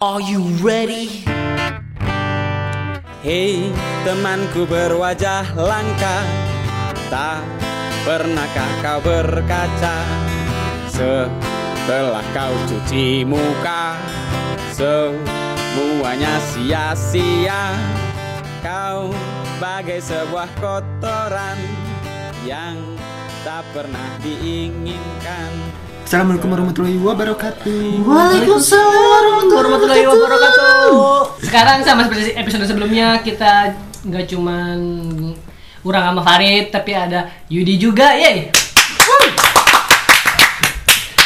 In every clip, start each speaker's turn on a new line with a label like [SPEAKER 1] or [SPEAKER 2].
[SPEAKER 1] Are you ready?
[SPEAKER 2] Hei temanku berwajah langka. Tak pernahkah kau berkaca? Setelah kau cuci muka Semuanya sia-sia. Kau bagai sebuah kotoran Yang tak pernah diinginkan
[SPEAKER 3] Assalamualaikum warahmatullahi wabarakatuh.
[SPEAKER 4] Waalaikumsalam warahmatullahi wabarakatuh. Sekarang sama seperti episode sebelumnya kita nggak cuman Urang sama Farid tapi ada Yudi juga, yeay.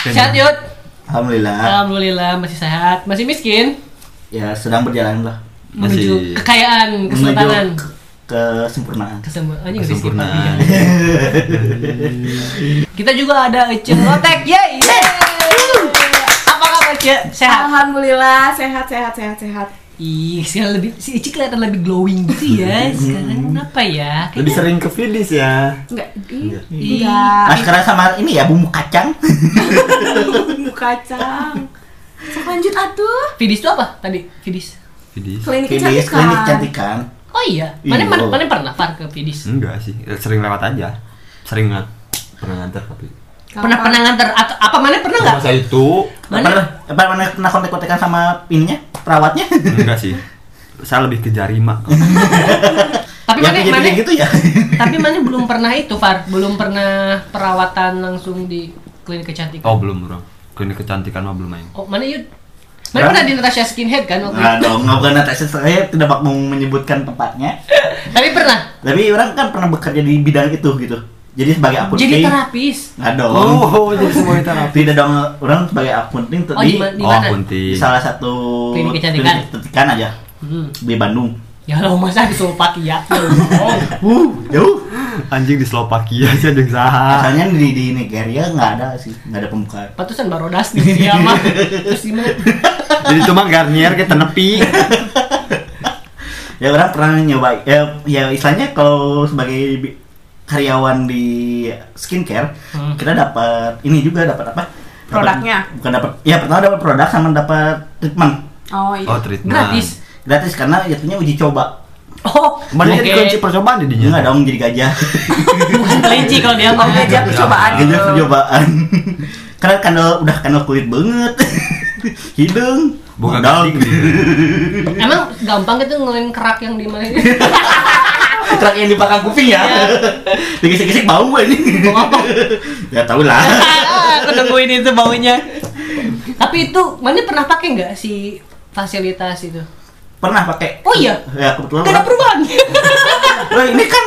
[SPEAKER 4] Sehat Yud?
[SPEAKER 5] Alhamdulillah.
[SPEAKER 4] Alhamdulillah masih sehat, masih miskin
[SPEAKER 5] Ya sedang berjalan lah
[SPEAKER 4] menuju kekayaan, kesultanan.
[SPEAKER 5] ke- kesempurnaan.
[SPEAKER 4] Anjing
[SPEAKER 3] Kesempurnaan.
[SPEAKER 4] sih, Kita juga ada Ece Lotek, yeay. Apa kabar Ece? Sehat?
[SPEAKER 6] Alhamdulillah sehat sehat sehat sehat.
[SPEAKER 4] Ih, sekarang lebih si Ici kelihatan lebih glowing gitu ya. Sekarang kenapa ya?
[SPEAKER 3] Lebih sering ke Fidis ya.
[SPEAKER 6] Enggak, ih,
[SPEAKER 4] Ih,
[SPEAKER 5] Nah sekarang sama ini ya bumbu kacang.
[SPEAKER 6] bumbu kacang. Sok lanjut atuh.
[SPEAKER 4] Fidis itu apa tadi? Fidis.
[SPEAKER 3] Fidis?
[SPEAKER 6] Klinik
[SPEAKER 5] Klinik
[SPEAKER 6] kecantikan.
[SPEAKER 5] klinik kecantikan.
[SPEAKER 4] Oh iya, mana mana, mana pernah Far ke Fidis?
[SPEAKER 3] Enggak sih, sering lewat aja. Sering nggak pernah nganter tapi.
[SPEAKER 4] Pernah pernah nganter atau apa mana pernah nggak?
[SPEAKER 3] Masa itu
[SPEAKER 4] Mana?
[SPEAKER 5] Pernah apa pernah pernah kontek-kontekan sama ininya perawatnya?
[SPEAKER 3] enggak sih. Saya lebih ke jarima.
[SPEAKER 4] Tapi
[SPEAKER 5] ya
[SPEAKER 4] mana
[SPEAKER 5] kayak
[SPEAKER 4] mana
[SPEAKER 5] gitu ya.
[SPEAKER 4] tapi mana belum pernah itu Far, belum pernah perawatan langsung di klinik kecantikan.
[SPEAKER 3] Oh belum bro. Klinik kecantikan mah belum main.
[SPEAKER 4] Oh, mana Yud? Mana pernah di Natasha Skinhead kan waktu
[SPEAKER 5] Nah
[SPEAKER 4] itu?
[SPEAKER 5] dong, nggak bukan Natasha saya tidak bak mau menyebutkan tempatnya.
[SPEAKER 4] Tapi pernah.
[SPEAKER 5] Tapi orang kan pernah bekerja di bidang itu gitu. Jadi sebagai akunting.
[SPEAKER 4] Jadi terapis.
[SPEAKER 5] Nggak dong.
[SPEAKER 3] Oh, jadi semua terapi.
[SPEAKER 5] Tidak dong, orang sebagai akunting tuh
[SPEAKER 4] Oh, di,
[SPEAKER 5] di,
[SPEAKER 3] Oh,
[SPEAKER 5] di salah satu
[SPEAKER 4] Klinik kecantikan.
[SPEAKER 5] klinik kecantikan aja
[SPEAKER 4] Hmm.
[SPEAKER 5] di Bandung.
[SPEAKER 4] Ya lo masa di Slovakia. Oh.
[SPEAKER 5] Uh, jauh.
[SPEAKER 3] Anjing di Slovakia sih ada yang saha.
[SPEAKER 5] Asalnya di, di Nigeria nggak ada sih, nggak ada pembukaan.
[SPEAKER 4] Patusan barodas di dia mah. Terus gimana?
[SPEAKER 3] Jadi cuma Garnier kita nepi.
[SPEAKER 5] Ya orang pernah nyoba, ya, ya istilahnya kalau sebagai karyawan di skincare,
[SPEAKER 4] Hmm.
[SPEAKER 5] kita dapat ini juga dapat apa?
[SPEAKER 6] Produknya?
[SPEAKER 5] bukan dapat, ya pertama dapat produk sama dapat treatment
[SPEAKER 6] Oh iya.
[SPEAKER 3] Oh, treatment.
[SPEAKER 4] Gratis.
[SPEAKER 5] Gratis karena jatuhnya uji coba.
[SPEAKER 4] Oh,
[SPEAKER 3] Mana jadi kunci percobaan di dinya?
[SPEAKER 5] Enggak dong jadi gajah.
[SPEAKER 4] Bukan kelinci kalau dia mah.
[SPEAKER 6] Oh, ngajak percobaan
[SPEAKER 5] gajah percobaan. karena kandel udah kandel kulit banget. Hidung,
[SPEAKER 3] Bukan gitu.
[SPEAKER 4] Emang gampang gitu ngelin kerak yang di mana?
[SPEAKER 5] Kerak yang di belakang kuping ya. Digesek-gesek bau gue ini.
[SPEAKER 4] Bau apa?
[SPEAKER 5] ya tau lah.
[SPEAKER 4] Aku nungguin itu baunya. Tapi itu, mana pernah pakai nggak si fasilitas itu?
[SPEAKER 5] Pernah pakai.
[SPEAKER 4] Oh iya,
[SPEAKER 5] Ya kebetulan.
[SPEAKER 4] ada perubahan.
[SPEAKER 5] Lah, ini kan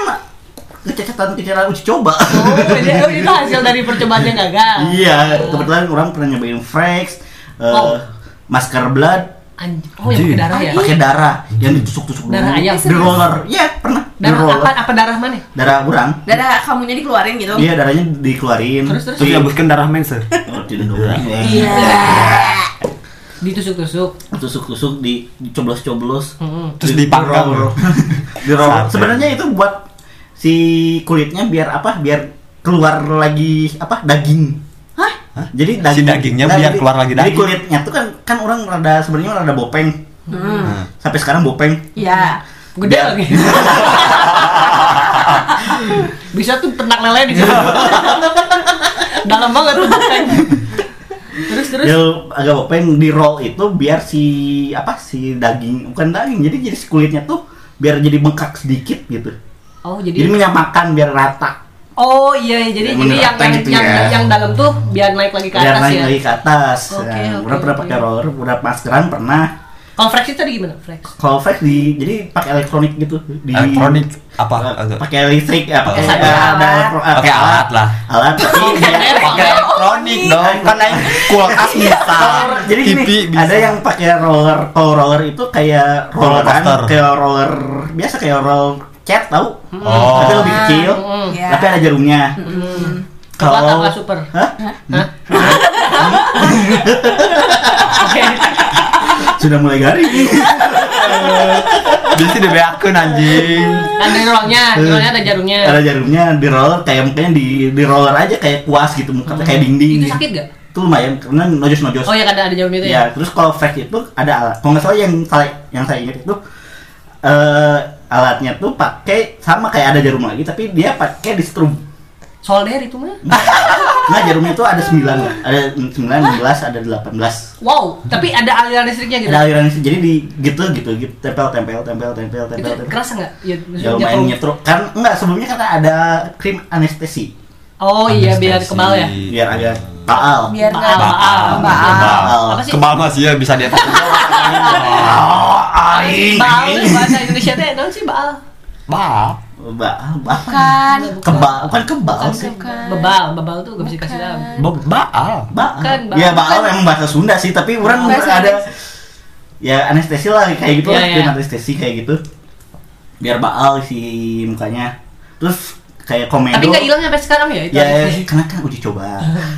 [SPEAKER 5] kecacatan kecacatan uji coba.
[SPEAKER 4] Oh, jadi oh, itu hasil dari percobaannya gagal.
[SPEAKER 5] iya, kebetulan orang pernah nyobain Frex, eh,
[SPEAKER 4] Oh.
[SPEAKER 5] masker blood,
[SPEAKER 4] Anj- oh, yang pakai darah ya?
[SPEAKER 5] pakai darah yang ditusuk-tusuk dulu.
[SPEAKER 4] Darah ayam.
[SPEAKER 5] Di roller. Iya, pernah.
[SPEAKER 4] Darah
[SPEAKER 5] roller.
[SPEAKER 4] apa? Apa darah mana?
[SPEAKER 5] Darah kurang.
[SPEAKER 6] Darah kamunya dikeluarin gitu.
[SPEAKER 5] Iya, darahnya dikeluarin.
[SPEAKER 4] Terus, terus?
[SPEAKER 3] Terus darah menser.
[SPEAKER 5] Oh, tidak dong.
[SPEAKER 6] Iya.
[SPEAKER 4] Ditusuk-tusuk.
[SPEAKER 5] Tusuk-tusuk di dicoblos-coblos.
[SPEAKER 4] Hmm.
[SPEAKER 3] Terus dipanggang.
[SPEAKER 5] Di. Sebenarnya itu buat si kulitnya biar apa? Biar keluar lagi apa? Daging.
[SPEAKER 6] Hah?
[SPEAKER 5] Jadi
[SPEAKER 3] Si dagingnya biar
[SPEAKER 5] jadi-
[SPEAKER 3] keluar lagi
[SPEAKER 5] Jadi
[SPEAKER 3] daging.
[SPEAKER 5] kulitnya tuh kan kan orang rada sebenarnya rada bopeng.
[SPEAKER 6] Hmm.
[SPEAKER 3] Nah.
[SPEAKER 5] Sampai sekarang bopeng.
[SPEAKER 6] Iya.
[SPEAKER 4] Gede
[SPEAKER 5] Biar-
[SPEAKER 4] lagi. Bisa tuh ternak lele di situ. Dalam banget tuh bopeng. Terus terus.
[SPEAKER 5] Dia agak bopeng di roll itu biar si apa si daging bukan daging jadi jadi si kulitnya tuh biar jadi bengkak sedikit gitu.
[SPEAKER 4] Oh
[SPEAKER 5] Jadi
[SPEAKER 4] jadi.
[SPEAKER 5] menyamakan biar rata.
[SPEAKER 4] Oh iya jadi
[SPEAKER 5] Ya,
[SPEAKER 4] jadi yang yang,
[SPEAKER 5] gitu
[SPEAKER 4] yang,
[SPEAKER 5] ya.
[SPEAKER 4] yang dalam tuh biar naik lagi ke
[SPEAKER 5] biar
[SPEAKER 4] atas
[SPEAKER 5] naik
[SPEAKER 4] ya.
[SPEAKER 5] lagi ke atas.
[SPEAKER 4] Oke,
[SPEAKER 5] Nah,
[SPEAKER 4] oke,
[SPEAKER 5] udah pernah
[SPEAKER 4] oke.
[SPEAKER 5] pakai roller, udah maskeran pernah.
[SPEAKER 4] Kalau flex itu tadi gimana flex?
[SPEAKER 5] Kalau flex di jadi pakai elektronik gitu di
[SPEAKER 3] Elektronik apa?
[SPEAKER 5] Pakai listrik ya pakai
[SPEAKER 3] Oh.
[SPEAKER 5] eh, ada elektro- eh,
[SPEAKER 3] Pakai alat lah.
[SPEAKER 5] alat tapi dia
[SPEAKER 3] Pakai elektronik dong. Kan naik kulkas bisa.
[SPEAKER 5] jadi gini, ada yang pakai roller kalau roller itu kayak roller kayak roller biasa kayak roller cat tahu
[SPEAKER 3] Oh.
[SPEAKER 5] tapi lebih kecil
[SPEAKER 4] Hmm.
[SPEAKER 6] Iya.
[SPEAKER 5] tapi ada jarumnya
[SPEAKER 4] Coklat
[SPEAKER 5] kalau
[SPEAKER 4] super?
[SPEAKER 5] Hah?
[SPEAKER 4] Hah?
[SPEAKER 5] Sudah mulai garing
[SPEAKER 3] Jadi sih dibeakeun anjing.
[SPEAKER 4] Ada rollnya, di rollnya ada jarumnya.
[SPEAKER 5] ada jarumnya di roller kayak mukanya di di roller aja kayak kuas gitu muka kayak dinding
[SPEAKER 4] Itu sakit gak?
[SPEAKER 5] itu lumayan karena nojos-nojos.
[SPEAKER 4] Oh ya kan ada jarum itu
[SPEAKER 5] Ya,
[SPEAKER 4] ya.
[SPEAKER 5] terus kalau flex itu ada alat. Kalau nggak salah yang saya yang saya ingat itu eh alatnya tuh pakai sama kayak ada jarum lagi tapi dia pakai di strum.
[SPEAKER 4] Solder itu mah.
[SPEAKER 5] Nah, jarumnya itu ada 9 lah. Ada 9, 16, ada 18.
[SPEAKER 4] Wow, tapi ada aliran listriknya gitu.
[SPEAKER 5] Ada aliran listrik. Jadi di gitu gitu gitu tempel tempel tempel tempel tempel.
[SPEAKER 4] Itu
[SPEAKER 5] tempel.
[SPEAKER 4] kerasa nggak? Ya,
[SPEAKER 5] Ya
[SPEAKER 4] maksudnya
[SPEAKER 5] lumayan
[SPEAKER 4] nyetrum.
[SPEAKER 5] Kan enggak sebelumnya kan ada krim anestesi
[SPEAKER 4] Oh iya biar kebal ya.
[SPEAKER 5] biar agak baal.
[SPEAKER 6] Biar
[SPEAKER 4] Baal, baal,
[SPEAKER 6] baal.
[SPEAKER 5] Baal.
[SPEAKER 4] Apa sih?
[SPEAKER 3] Kebal masih ya bisa dia.
[SPEAKER 4] Baal bahasa Indonesia teh naon sih baal?
[SPEAKER 5] Baal, baal.
[SPEAKER 6] Bukan.
[SPEAKER 5] Kebal, bukan kebal sih.
[SPEAKER 6] Bukan.
[SPEAKER 4] Bebal, bebal tuh gak bisa kasih tahu.
[SPEAKER 3] Bal.
[SPEAKER 5] Baal.
[SPEAKER 4] Bukan, baal.
[SPEAKER 5] Ya baal yang bahasa Sunda sih, tapi orang
[SPEAKER 6] Bahasa
[SPEAKER 5] ada ya anestesi lah kayak gitu
[SPEAKER 4] Iya,
[SPEAKER 5] lah,
[SPEAKER 4] iya.
[SPEAKER 5] krim anestesi kayak gitu. Biar baal si mukanya. Terus kayak komedo.
[SPEAKER 4] Tapi nggak hilang sampai sekarang ya itu.
[SPEAKER 5] Ya,
[SPEAKER 4] anestesi.
[SPEAKER 5] karena kan uji coba.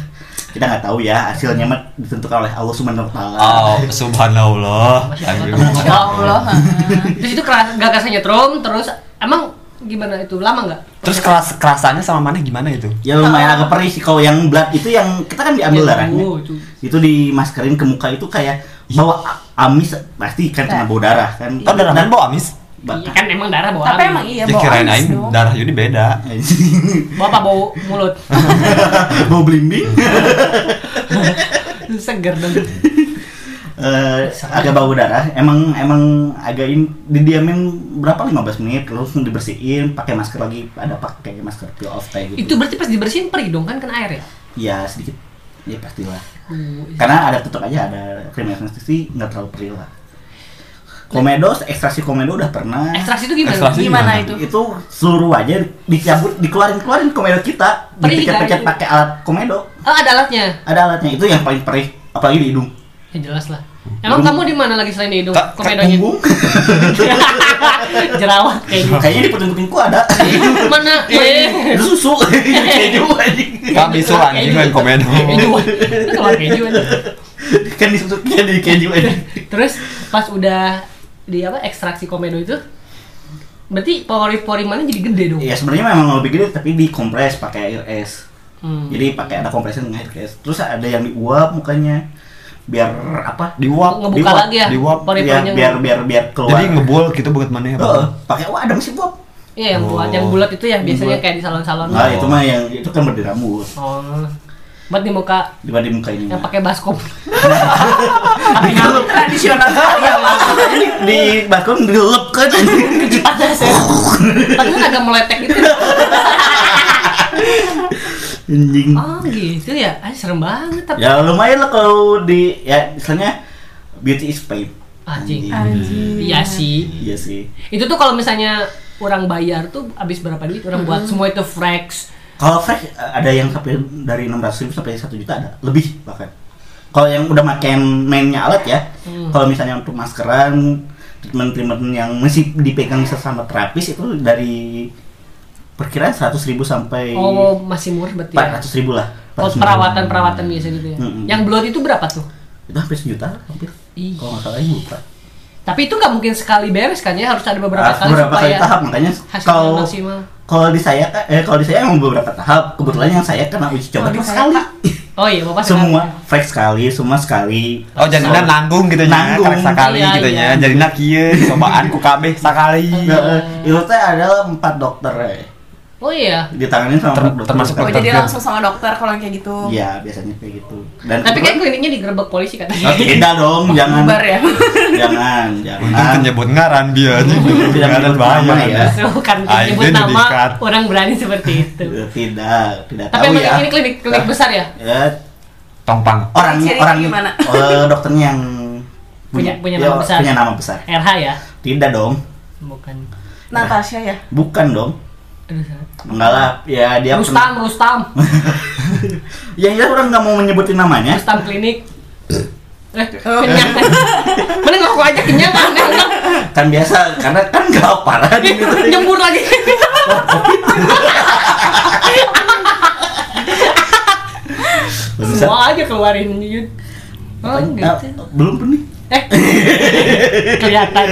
[SPEAKER 5] Kita nggak tahu ya hasilnya mah ditentukan oleh Allah Subhanahu wa taala.
[SPEAKER 3] Oh, subhanallah.
[SPEAKER 4] Masya Allah.
[SPEAKER 3] Anjing.
[SPEAKER 6] Ya Allah.
[SPEAKER 4] Terus itu keras, gak kasih nyetrum, terus emang gimana itu lama nggak?
[SPEAKER 3] Terus keras kerasannya sama mana gimana itu?
[SPEAKER 5] Ya lumayan agak perih sih kalau yang blood itu yang kita kan diambil
[SPEAKER 4] Ya,
[SPEAKER 5] darahnya.
[SPEAKER 4] oh, itu.
[SPEAKER 5] Itu dimaskerin ke muka itu kayak bawa amis pasti kan kena bau darah kan.
[SPEAKER 3] Oh, darah mana bau amis?
[SPEAKER 4] Iya kan emang darah bau
[SPEAKER 6] Tapi
[SPEAKER 4] amis.
[SPEAKER 6] emang iya
[SPEAKER 3] Ya
[SPEAKER 6] bau
[SPEAKER 3] kirain
[SPEAKER 6] amis dong.
[SPEAKER 3] darah Yuni beda.
[SPEAKER 4] Bau apa bau mulut?
[SPEAKER 5] bau blimbing.
[SPEAKER 4] Seger dong.
[SPEAKER 5] Eh, agak bau darah. Emang emang agak in, didiamin berapa 15 menit terus dibersihin, pakai masker lagi, ada pakai masker peel off kayak gitu.
[SPEAKER 4] Itu berarti pas dibersihin perih dong kan kena air ya?
[SPEAKER 5] ya sedikit ya pastilah.
[SPEAKER 4] Uh,
[SPEAKER 5] Karena ada tutup aja ada krim anestesi nggak terlalu perih lah. Komedo, ekstraksi komedo udah pernah.
[SPEAKER 4] ekstraksi itu gimana?
[SPEAKER 3] Ekstraksi
[SPEAKER 6] Gimana
[SPEAKER 3] gimana?
[SPEAKER 6] itu?
[SPEAKER 5] itu seluruh aja dicabut dikeluarin keluarin komedo kita
[SPEAKER 4] Perih
[SPEAKER 5] dipecet-pecet
[SPEAKER 4] kan?
[SPEAKER 5] pakai alat komedo
[SPEAKER 4] Oh ada alatnya.
[SPEAKER 5] ada alatnya itu yang paling perih apalagi di hidung
[SPEAKER 4] Ya jelas lah. Emang kamu di mana lagi selain di hidung?
[SPEAKER 3] Ka- ka-
[SPEAKER 4] Komedonya. Jerawat kayaknya.
[SPEAKER 5] kayaknya di puting-putingku ada
[SPEAKER 4] Mana? Eh.
[SPEAKER 5] itu susu keju anjing
[SPEAKER 3] Kami bisul anjing main komedo.
[SPEAKER 4] Keju. Itu keluar keju aja.
[SPEAKER 5] kan di susu kan di keju aja
[SPEAKER 4] Terus pas udah di apa ekstraksi komedo itu berarti pori-pori mana jadi gede dong?
[SPEAKER 5] ya sebenarnya memang lebih gede tapi dikompres pakai air es
[SPEAKER 4] Hmm.
[SPEAKER 5] jadi pakai ada kompresan dengan air es terus ada yang diuap mukanya biar apa
[SPEAKER 3] Diuap.
[SPEAKER 4] ngebuka
[SPEAKER 5] diuap,
[SPEAKER 4] lagi ya
[SPEAKER 3] diuap.
[SPEAKER 5] biar
[SPEAKER 4] pori-porinya.
[SPEAKER 5] biar biar biar keluar
[SPEAKER 3] Jadi ngebul gitu buat mana ya?
[SPEAKER 5] Heeh, pakai wah ada mesin uap
[SPEAKER 4] Iya yang buat
[SPEAKER 3] Oh.
[SPEAKER 4] yang bulat itu ya biasanya
[SPEAKER 5] Bulat.
[SPEAKER 4] kayak di salon-salon.
[SPEAKER 5] nah itu mah yang itu kan berdiramu
[SPEAKER 4] Oh. Buat di muka
[SPEAKER 5] di di muka ini
[SPEAKER 4] yang pakai baskom.
[SPEAKER 6] Kalau tradisional ya
[SPEAKER 5] di, di balkon dilep kan
[SPEAKER 4] Panas ya. Tapi agak meletek gitu.
[SPEAKER 5] anjing
[SPEAKER 4] Oh gitu ya. Ah, serem banget tapi.
[SPEAKER 5] ya lumayan lah kalau di ya misalnya beauty is pain
[SPEAKER 4] Anjing.
[SPEAKER 6] Anjing.
[SPEAKER 4] Iya sih.
[SPEAKER 5] iya sih
[SPEAKER 4] Itu tuh kalau misalnya orang bayar tuh habis berapa duit orang buat semua itu fresh.
[SPEAKER 5] kalau fresh ada yang sampai dari 600 ribu sampai 1 juta ada lebih bahkan kalau yang udah makan mainnya alat ya
[SPEAKER 4] Hmm.
[SPEAKER 5] kalau misalnya untuk maskeran treatment treatment yang masih dipegang sesama terapis itu dari perkiraan 100 ribu sampai
[SPEAKER 4] Oh masih murah berarti ya.
[SPEAKER 5] 400 ribu lah
[SPEAKER 4] Oh
[SPEAKER 5] 400 ribu.
[SPEAKER 4] perawatan-perawatan biasa gitu ya.
[SPEAKER 5] Mm-mm.
[SPEAKER 4] Yang blood itu berapa tuh?
[SPEAKER 5] itu hampir sejuta hampir kalau nggak salah ibu lupa
[SPEAKER 4] Tapi itu nggak mungkin sekali beres kan ya harus ada beberapa
[SPEAKER 5] Harus
[SPEAKER 4] kali
[SPEAKER 5] beberapa kali
[SPEAKER 4] supaya
[SPEAKER 5] tahap makanya kalau
[SPEAKER 4] maksimal.
[SPEAKER 5] kalau di saya eh kalau di saya emang beberapa tahap kebetulan yang saya kena uji coba
[SPEAKER 6] saya,
[SPEAKER 5] sekali
[SPEAKER 6] Kak.
[SPEAKER 4] Oh iya bapak
[SPEAKER 5] semua fresh sekali semua sekali
[SPEAKER 3] Oh jadinya nanggung gitu nya,
[SPEAKER 5] Nanggung.
[SPEAKER 3] sakali
[SPEAKER 4] Iya,
[SPEAKER 3] gitu
[SPEAKER 4] iya.
[SPEAKER 3] nya. Jadinya kieu cobaan ku kabeh sakali.
[SPEAKER 5] Nah, eh, itu teh adalah empat dokter eh.
[SPEAKER 4] Oh iya.
[SPEAKER 5] ditanganin sama
[SPEAKER 3] Ter-
[SPEAKER 5] dokter
[SPEAKER 3] termasuk
[SPEAKER 6] Oh,
[SPEAKER 3] dokter
[SPEAKER 6] jadi
[SPEAKER 3] Fir.
[SPEAKER 6] langsung sama dokter kalau kayak gitu.
[SPEAKER 5] Iya biasanya kayak gitu dan
[SPEAKER 4] Tapi kan kliniknya digerebek polisi katanya.
[SPEAKER 5] Oh, tidak dong jangan
[SPEAKER 6] Bubar ya.
[SPEAKER 5] jangan
[SPEAKER 3] Untung
[SPEAKER 5] jangan
[SPEAKER 3] penyebut ngaran dia.
[SPEAKER 5] Tidak
[SPEAKER 3] Ngaran
[SPEAKER 5] menyebut
[SPEAKER 3] bahaya.
[SPEAKER 5] ya.
[SPEAKER 4] Bukan
[SPEAKER 3] Ah,
[SPEAKER 4] nyebut
[SPEAKER 3] itu
[SPEAKER 4] nama orang berani seperti itu.
[SPEAKER 5] Eh, tidak tidak
[SPEAKER 4] Tapi
[SPEAKER 5] tahu ya
[SPEAKER 4] ini klinik klinik
[SPEAKER 5] Nah,
[SPEAKER 4] besar ya?
[SPEAKER 5] ya
[SPEAKER 3] Tongpang.
[SPEAKER 5] orang orang
[SPEAKER 6] gimana?
[SPEAKER 5] eh, dokternya yang
[SPEAKER 4] Punya- punya
[SPEAKER 5] ya,
[SPEAKER 4] nama besar.
[SPEAKER 5] punya nama besar
[SPEAKER 4] RH ya?
[SPEAKER 5] tidak dong
[SPEAKER 4] Bukan.
[SPEAKER 6] Natasha ya.
[SPEAKER 5] bukan dong. Enggak lah ya dia
[SPEAKER 4] Rustam,
[SPEAKER 5] pernah-
[SPEAKER 4] Rustam.
[SPEAKER 5] yang jelas orang nggak mau menyebutin namanya
[SPEAKER 4] Rustam klinik. Eh, kenyang kan? Mana ngaku aja kenyang kan?
[SPEAKER 5] Kan biasa karena kan nggak parah
[SPEAKER 4] Eh, Nyembur lagi. Semua aja keluarin Yud. Oh gitu.
[SPEAKER 5] belum nih
[SPEAKER 4] Eh, kelihatan.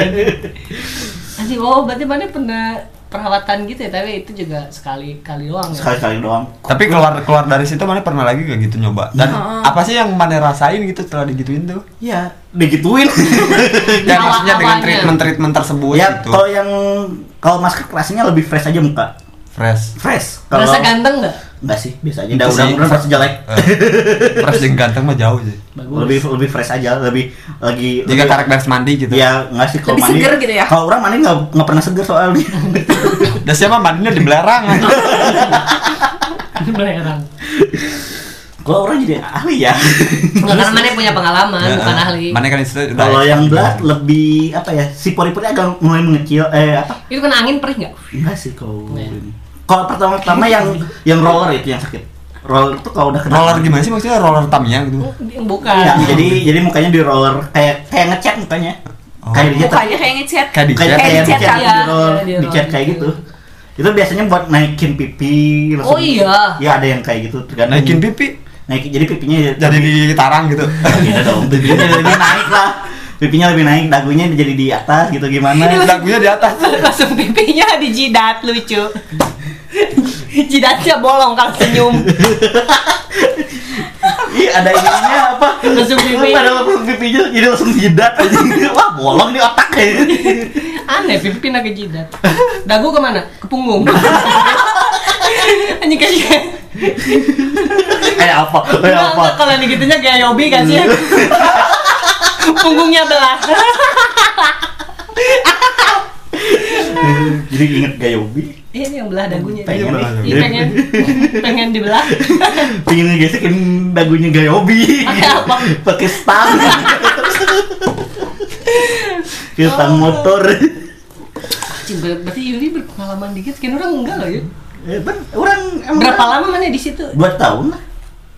[SPEAKER 4] Anjing, oh berarti mana pernah perawatan gitu ya tapi itu juga sekali kali doang ya.
[SPEAKER 5] sekali-kali doang
[SPEAKER 3] Tapi keluar keluar dari situ mana pernah lagi gak gitu nyoba? Dan apa sih yang mana rasain gitu setelah digituin tuh?
[SPEAKER 5] ya digituin
[SPEAKER 3] Ya maksudnya dengan treatment treatment tersebut
[SPEAKER 5] ya
[SPEAKER 3] gitu.
[SPEAKER 5] kalau yang kalau masker kerasnya lebih fresh aja muka
[SPEAKER 3] Fresh.
[SPEAKER 5] fresh kalau
[SPEAKER 4] Rasa ganteng nggak?
[SPEAKER 5] Enggak sih biasa aja
[SPEAKER 3] Itu
[SPEAKER 5] udah udah fresh jelek
[SPEAKER 3] Eh, fresh dengan ganteng mah jauh sih.
[SPEAKER 4] Bagus.
[SPEAKER 5] lebih lebih fresh aja lebih lagi
[SPEAKER 3] Jika
[SPEAKER 5] lebih-
[SPEAKER 3] karakter mandi gitu.
[SPEAKER 5] ya nggak sih kalau mandi
[SPEAKER 6] seger gitu ya?
[SPEAKER 5] kalau orang mandi nggak nggak pernah seger soalnya
[SPEAKER 3] Dan siapa mandinya di belerang.
[SPEAKER 4] Belerang.
[SPEAKER 5] kalau orang jadi ahli ya
[SPEAKER 4] Nggak karena mana punya pengalaman
[SPEAKER 3] Ya,
[SPEAKER 4] bukan ahli.
[SPEAKER 3] Mana kan itu udah
[SPEAKER 5] kalau yang
[SPEAKER 3] experience.
[SPEAKER 5] belah lebih apa ya si pori-pori agak mulai mengecil eh apa
[SPEAKER 4] Itu kan angin perih nggak?
[SPEAKER 5] enggak sih kalau
[SPEAKER 4] Ya.
[SPEAKER 5] ini. Kalau pertama-tama yang yang roller itu yang sakit roller itu kalau udah kena
[SPEAKER 3] roller gimana sih maksudnya roller Tamiya gitu?
[SPEAKER 4] Bukan.
[SPEAKER 5] Iya, jadi jadi mukanya di roller kayak kayak ngecat mukanya
[SPEAKER 3] Oh.
[SPEAKER 5] kayak dicat
[SPEAKER 6] Mukanya kayak ngechat.
[SPEAKER 3] Kayak di
[SPEAKER 5] kayak
[SPEAKER 6] Kayak
[SPEAKER 5] kayak
[SPEAKER 6] dicat
[SPEAKER 5] dicat
[SPEAKER 6] kan?
[SPEAKER 5] di roller
[SPEAKER 4] roller
[SPEAKER 5] dicat kayak
[SPEAKER 4] gitu.
[SPEAKER 5] gitu itu biasanya buat naikin pipi langsung-
[SPEAKER 4] Oh iya.
[SPEAKER 5] ya ada yang kayak gitu tergantung
[SPEAKER 3] naikin pipi
[SPEAKER 5] naikin jadi pipinya
[SPEAKER 3] jadi di tarang gitu.
[SPEAKER 5] Beda dong, pipinya jadi naik lah. Pipinya lebih naik, dagunya jadi di atas gitu gimana?
[SPEAKER 3] Dagunya di atas.
[SPEAKER 4] Langsung pipinya dijidat lucu. Jidatnya bolong kalau senyum.
[SPEAKER 5] Ih, ada ininya apa?
[SPEAKER 4] Langsung pipi.
[SPEAKER 5] Pada langsung pipinya jadi langsung jidat aja. Wah, bolong di otak kayak
[SPEAKER 4] Aneh, pipi pindah ke jidat. Dagu ke mana? Ke punggung. Anjing kasihan.
[SPEAKER 5] Kayak apa? Kayak apa?
[SPEAKER 4] Nggak, Kalau digitunya kayak Yobi kan sih. Punggungnya belah.
[SPEAKER 5] Jadi inget Gayobi.
[SPEAKER 4] Iya ini yang belah dagunya.
[SPEAKER 5] Pengen
[SPEAKER 3] nih.
[SPEAKER 4] Iya pengen. Pengen dibelah.
[SPEAKER 5] Pengen ngegesekin dagunya Gayobi.
[SPEAKER 4] Pakai apa?
[SPEAKER 5] Pakai stang. Pakai stang motor.
[SPEAKER 4] Cing, ber- berarti Yuli berpengalaman dikit, kan orang enggak loh ya.
[SPEAKER 5] Eh, orang emang
[SPEAKER 4] Berapa lama mana di situ?
[SPEAKER 5] Dua tahun lah.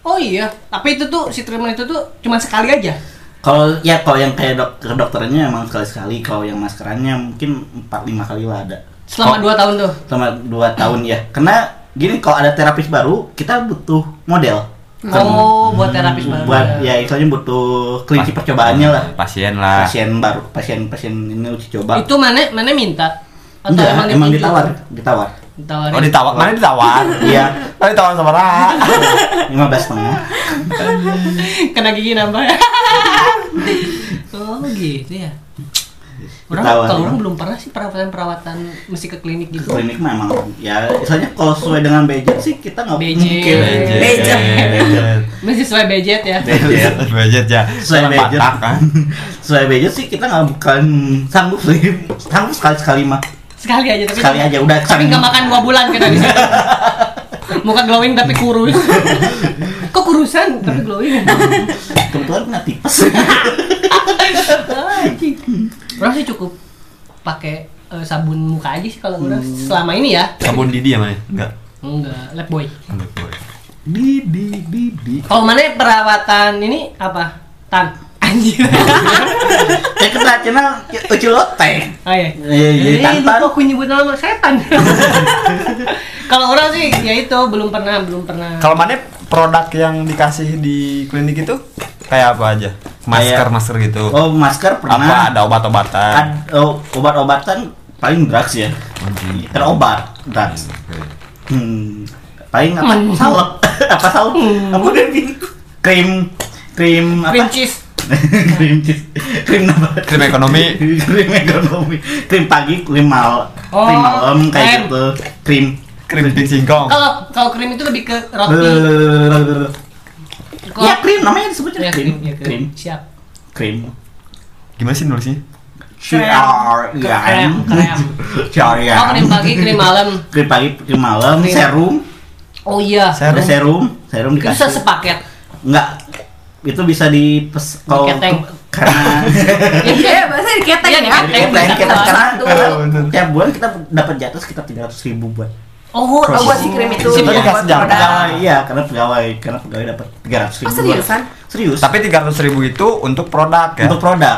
[SPEAKER 4] Oh iya, tapi itu tuh si treatment itu tuh cuma sekali aja.
[SPEAKER 5] Kalau ya kalau yang kayak dok ke dokternya emang sekali sekali, kalau yang maskerannya mungkin empat lima kali lah ada.
[SPEAKER 4] Selama. 2 tahun tuh.
[SPEAKER 5] Selama dua tahun ya. Karena gini kalau ada terapis baru kita butuh model.
[SPEAKER 4] Oh, buat terapis baru.
[SPEAKER 5] Buat ya istilahnya butuh kelinci percobaannya lah.
[SPEAKER 3] Pasien lah.
[SPEAKER 5] Pasien baru, pasien pasien ini uji coba.
[SPEAKER 4] Itu mana mana minta? Atau
[SPEAKER 5] Enggak,
[SPEAKER 4] emang,
[SPEAKER 5] ditawar, ditawar.
[SPEAKER 4] Ditawarin.
[SPEAKER 3] Oh ditawar, mana ditawar?
[SPEAKER 5] Iya,
[SPEAKER 3] Oh ditawar sama Ra.
[SPEAKER 5] lima belas setengah.
[SPEAKER 4] Kena gigi nambah. oh gitu ya. Orang kalau
[SPEAKER 5] ya.
[SPEAKER 4] orang belum pernah sih perawatan-perawatan mesti ke klinik gitu.
[SPEAKER 5] Klinik mah emang ya istilahnya kalau sesuai dengan budget sih kita nggak
[SPEAKER 4] Budget.
[SPEAKER 5] mungkin.
[SPEAKER 6] Budget.
[SPEAKER 4] Mesti sesuai budget ya.
[SPEAKER 5] Budget.
[SPEAKER 3] Budget ya.
[SPEAKER 5] Sesuai budget.
[SPEAKER 3] Kan.
[SPEAKER 5] Sesuai budget sih kita nggak bukan sanggup sih. Sanggup sekali sekali mah.
[SPEAKER 4] Sekali aja tapi
[SPEAKER 5] Sekali aja udah
[SPEAKER 4] Tapi
[SPEAKER 5] saking-
[SPEAKER 4] nggak makan dua bulan kita di situ. Muka glowing tapi kurus. Kok kurusan tapi glowing?
[SPEAKER 5] Kebetulan kena tipes.
[SPEAKER 4] Orang sih cukup pakai eh, sabun muka aja sih kalau orang
[SPEAKER 5] Hmm.
[SPEAKER 4] selama ini ya.
[SPEAKER 3] Sabun Didi ya mana? Enggak.
[SPEAKER 4] Enggak, lab boy.
[SPEAKER 5] di di di di.
[SPEAKER 4] Kalau mana perawatan ini apa? Tan. Anjir.
[SPEAKER 5] Ya kena cina ucul teh.
[SPEAKER 4] Oh iya.
[SPEAKER 5] Iya iya tantan.
[SPEAKER 4] lupa aku nyebut nama setan. Kalau orang sih ya itu belum pernah, belum pernah.
[SPEAKER 3] Kalau mana produk yang dikasih di klinik itu kayak apa aja? Masker,
[SPEAKER 5] Kayak-
[SPEAKER 3] masker gitu.
[SPEAKER 5] Oh masker
[SPEAKER 3] apa
[SPEAKER 5] pernah.
[SPEAKER 3] ada obat-obatan?
[SPEAKER 5] Ad- oh, obat-obatan paling drugs ya.
[SPEAKER 3] Anjing.
[SPEAKER 5] Kan obat drugs.
[SPEAKER 3] Oke.
[SPEAKER 5] Hmm. Paling apa? Salep. apa salep? Apa dia Krim krim apa?
[SPEAKER 4] Cream cheese.
[SPEAKER 5] Krim cheese. Krim apa?
[SPEAKER 3] Krim ekonomi.
[SPEAKER 5] krim ekonomi. Krim pagi, krim mal.
[SPEAKER 4] Oh,
[SPEAKER 5] krim malam
[SPEAKER 4] krim.
[SPEAKER 5] kayak gitu. Krim.
[SPEAKER 3] Krim singkong.
[SPEAKER 4] Kalau kalau krim itu lebih ke roti. Kalau-
[SPEAKER 5] Ya krim namanya disebutnya
[SPEAKER 4] Ya,
[SPEAKER 5] krim.
[SPEAKER 4] ya,
[SPEAKER 5] Krim.
[SPEAKER 4] Siap.
[SPEAKER 5] Krim.
[SPEAKER 3] Gimana sih nulisnya?
[SPEAKER 5] C R
[SPEAKER 4] Krem,
[SPEAKER 5] M.
[SPEAKER 4] krem.
[SPEAKER 5] C R I
[SPEAKER 4] Oh, krim pagi, krim malam.
[SPEAKER 5] Krim pagi, krim malam,
[SPEAKER 4] Krim.
[SPEAKER 5] serum.
[SPEAKER 4] Oh iya.
[SPEAKER 3] Serum.
[SPEAKER 5] Serum, serum dikasih.
[SPEAKER 4] bisa sepaket.
[SPEAKER 5] Enggak. Itu bisa dipes kalau karena
[SPEAKER 6] Iya, bahasa diketeng
[SPEAKER 4] Iya,
[SPEAKER 6] ya.
[SPEAKER 5] karena
[SPEAKER 6] Satu.
[SPEAKER 5] karena tiap bulan kita dapat jatuh sekitar tiga ratus ribu buat
[SPEAKER 6] Oh, oh, buat si krim itu.
[SPEAKER 3] Si
[SPEAKER 6] buat
[SPEAKER 3] dikasih jam.
[SPEAKER 5] pegawai iya karena pegawai karena pegawai dapat tiga ratus ribu
[SPEAKER 6] Oh, seriusan?
[SPEAKER 5] serius
[SPEAKER 3] Tapi 300 ribu itu untuk produk ya?
[SPEAKER 5] untuk produk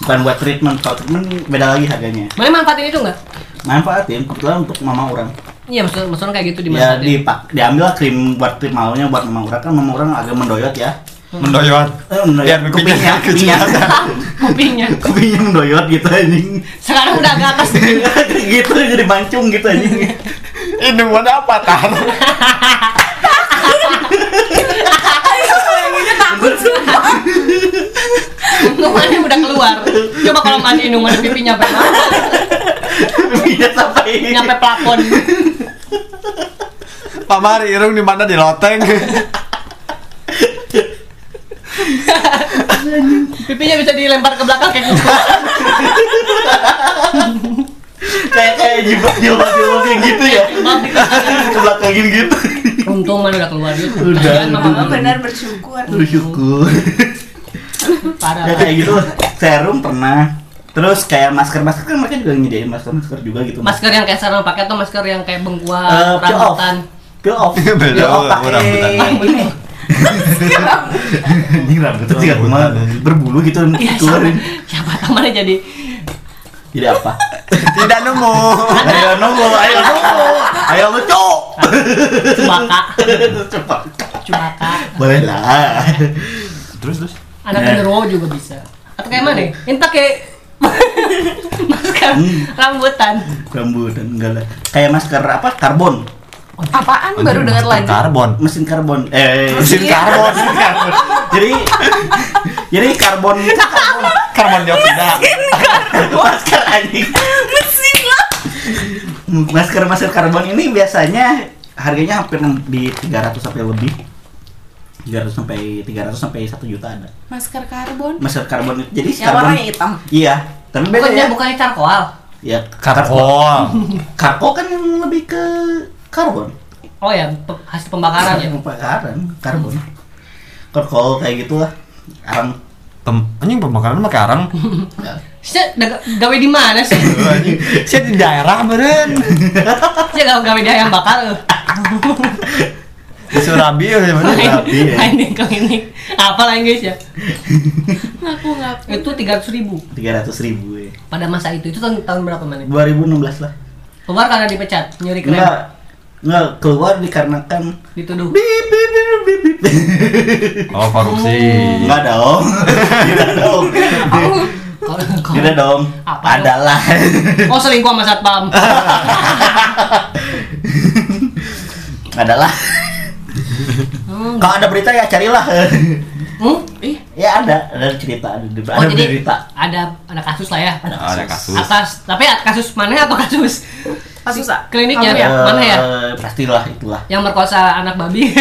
[SPEAKER 5] bukan buat treatment kalau treatment beda lagi harganya
[SPEAKER 4] Mana manfaatin itu enggak?
[SPEAKER 5] manfaatin kebetulan untuk mama orang
[SPEAKER 4] Iya, maksud maksudnya kayak gitu
[SPEAKER 5] ya
[SPEAKER 4] dimanfaatin.
[SPEAKER 5] dipak diambil lah krim buat krim malamnya buat mama orang kan mama orang agak mendoyot ya.
[SPEAKER 3] Mendoyot.
[SPEAKER 5] Eh, mendoyot.
[SPEAKER 3] Biar pipinya
[SPEAKER 5] Kupingnya,
[SPEAKER 3] kecil.
[SPEAKER 4] kupingnya.
[SPEAKER 5] Kupingnya. Mendoyot gitu anjing.
[SPEAKER 4] Sekarang udah ke atas
[SPEAKER 5] gitu jadi mancung gitu anjing.
[SPEAKER 3] Ini mana apa tar?
[SPEAKER 4] Numannya udah keluar. Coba kalau mandi numan pipinya sampai mana?
[SPEAKER 5] kupingnya sampai
[SPEAKER 4] Nyampe plafon.
[SPEAKER 3] Pak Mari irung di mana di loteng?
[SPEAKER 4] Pipinya bisa dilempar ke belakang kayak gitu.
[SPEAKER 5] kayak kayak jilbab jilbab jilbab kayak gitu ya ke belakangin gitu
[SPEAKER 4] Untung mana udah keluar gitu.
[SPEAKER 5] Udah,
[SPEAKER 6] benar bersyukur.
[SPEAKER 5] bersyukur
[SPEAKER 4] Parah.
[SPEAKER 5] ya kayak gitu serum pernah. Terus kayak masker masker kan mereka juga nyediain masker masker juga gitu
[SPEAKER 4] Masker yang kayak sekarang pakai atau masker yang kayak
[SPEAKER 5] Eh,
[SPEAKER 4] bengkuang,
[SPEAKER 5] peel off.
[SPEAKER 4] rambutan.
[SPEAKER 5] peel off.
[SPEAKER 3] Beda,
[SPEAKER 5] peel off
[SPEAKER 3] oh, rambutan.
[SPEAKER 5] pakai ini ini rambutnya juga cuma berbulu gitu
[SPEAKER 4] Iya, siapa,
[SPEAKER 5] keluarin
[SPEAKER 4] siapa tahu mana jadi.
[SPEAKER 5] Jadi apa?
[SPEAKER 3] Tidak nemu.
[SPEAKER 5] ayo nunggu ayo nunggu ayo lu cok.
[SPEAKER 4] Cubaka,
[SPEAKER 5] coba
[SPEAKER 4] cubaka.
[SPEAKER 5] boleh lah.
[SPEAKER 3] Terus terus.
[SPEAKER 4] Anak
[SPEAKER 5] Eh.
[SPEAKER 4] genderuwo juga bisa. Atau kayak mana? Ini pakai masker
[SPEAKER 5] Hmm.
[SPEAKER 4] rambutan.
[SPEAKER 5] rambutan enggak lah kayak masker apa karbon
[SPEAKER 6] Apaan baru dengar lagi?
[SPEAKER 3] Karbon.
[SPEAKER 5] mesin karbon eh
[SPEAKER 3] Mesin karbon.
[SPEAKER 5] jadi jadi karbon
[SPEAKER 3] Karbon dioksida.
[SPEAKER 5] masker anjing
[SPEAKER 6] Mesin lah.
[SPEAKER 5] masker masker karbon ini biasanya harganya hampir di 300 sampai lebih 300 sampai 300 sampai 1 juta ada
[SPEAKER 6] Masker karbon.
[SPEAKER 5] masker karbon itu jadi
[SPEAKER 6] Yang
[SPEAKER 5] karbon
[SPEAKER 6] warnanya hitam.
[SPEAKER 5] iya tapi beda
[SPEAKER 4] Bukannya
[SPEAKER 5] ya
[SPEAKER 4] bukannya charcoal.
[SPEAKER 5] ya
[SPEAKER 3] Karkol.
[SPEAKER 5] karko kan lebih ke karbon
[SPEAKER 4] Oh ya, pe- hasil pembakaran ya.
[SPEAKER 5] pembakaran karbon karkol kayak gitu lah arang
[SPEAKER 3] Pem anjing pembakaran pakai arang.
[SPEAKER 4] Saya gawe di mana sih?
[SPEAKER 3] Saya di daerah beren.
[SPEAKER 4] Saya gawe gawe di ayam bakar.
[SPEAKER 3] Di Surabi ya mana?
[SPEAKER 5] Surabi, ya.
[SPEAKER 4] Lain di klinik. Apa lah guys ya?
[SPEAKER 6] Ngaku ngaku.
[SPEAKER 4] Itu tiga ratus ribu
[SPEAKER 5] 300 ribu ya
[SPEAKER 4] pada masa itu. Itu tahun, tahun berapa mana?
[SPEAKER 5] 2016 lah
[SPEAKER 4] Keluar karena dipecat, nyuri krem,
[SPEAKER 5] enggak enggak keluar dikarenakan
[SPEAKER 4] dituduh.
[SPEAKER 5] bip bip bip bip bip
[SPEAKER 3] Oh, korupsi.
[SPEAKER 5] enggak dong tidak dong tidak dong
[SPEAKER 4] Apa
[SPEAKER 5] adalah
[SPEAKER 4] Oh selingkuh sama satpam.
[SPEAKER 5] adalah
[SPEAKER 4] Hmm.
[SPEAKER 5] kalau ada berita ya carilah
[SPEAKER 4] Hmm?
[SPEAKER 6] Ih,
[SPEAKER 5] ya ada ada cerita ada, ada
[SPEAKER 4] Oh jadi
[SPEAKER 5] berita
[SPEAKER 4] ada ada kasus lah ya.
[SPEAKER 3] Ada kasus.
[SPEAKER 4] Atas, tapi kasus mana atau kasus
[SPEAKER 6] kasus ah.
[SPEAKER 4] kliniknya ya?
[SPEAKER 5] Eh,
[SPEAKER 4] Mana ya?
[SPEAKER 5] pastilah itulah
[SPEAKER 4] yang merkosa anak babi?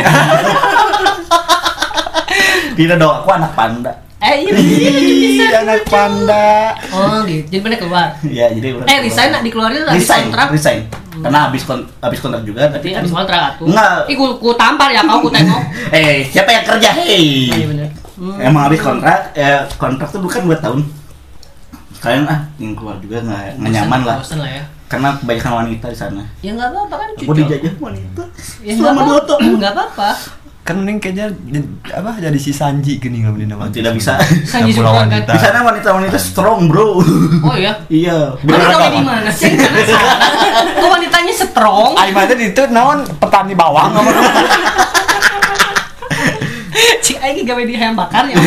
[SPEAKER 5] tidak dong aku anak panda
[SPEAKER 4] eh iya.
[SPEAKER 3] Ih, anak panda.
[SPEAKER 4] Oh gitu. Jadi mana keluar?
[SPEAKER 5] ya jadi udah
[SPEAKER 4] Eh resign nak dikeluarin habis
[SPEAKER 5] resign
[SPEAKER 4] kontrak.
[SPEAKER 5] resign karena habis kon habis kontrak juga
[SPEAKER 4] Tapi habis kontrak tuh.
[SPEAKER 5] Enggak.
[SPEAKER 4] Ih ku, ku tampar ya kau ku tengok.
[SPEAKER 5] eh siapa yang kerja hei
[SPEAKER 4] Iya benar. Hmm.
[SPEAKER 5] emang habis kontrak eh kontrak tuh bukan dua tahun kalian ah yang keluar juga nggak nyaman lah
[SPEAKER 4] Bosen lah ya.
[SPEAKER 5] karena kebanyakan wanita di sana
[SPEAKER 4] Ya nggak apa-apa kan
[SPEAKER 5] aku
[SPEAKER 4] cucu.
[SPEAKER 5] dijajah wanita
[SPEAKER 4] Ya,
[SPEAKER 5] selama dua tahun
[SPEAKER 4] Nggak apa-apa.
[SPEAKER 3] Kan mending kayaknya jadi- apa jadi si Sanji gini nggak beli nama.
[SPEAKER 5] Tidak bisa.
[SPEAKER 4] Sanji Sultan kan.
[SPEAKER 3] wanita.
[SPEAKER 5] di sana wanita-wanita strong bro
[SPEAKER 4] Oh iya.
[SPEAKER 5] iya
[SPEAKER 4] kau
[SPEAKER 5] apa?
[SPEAKER 4] di mana sih? Kok wanitanya strong?
[SPEAKER 3] Aing mah teh itu naon petani bawang apa?
[SPEAKER 4] Cik Aing gawe di ayam bakar ya.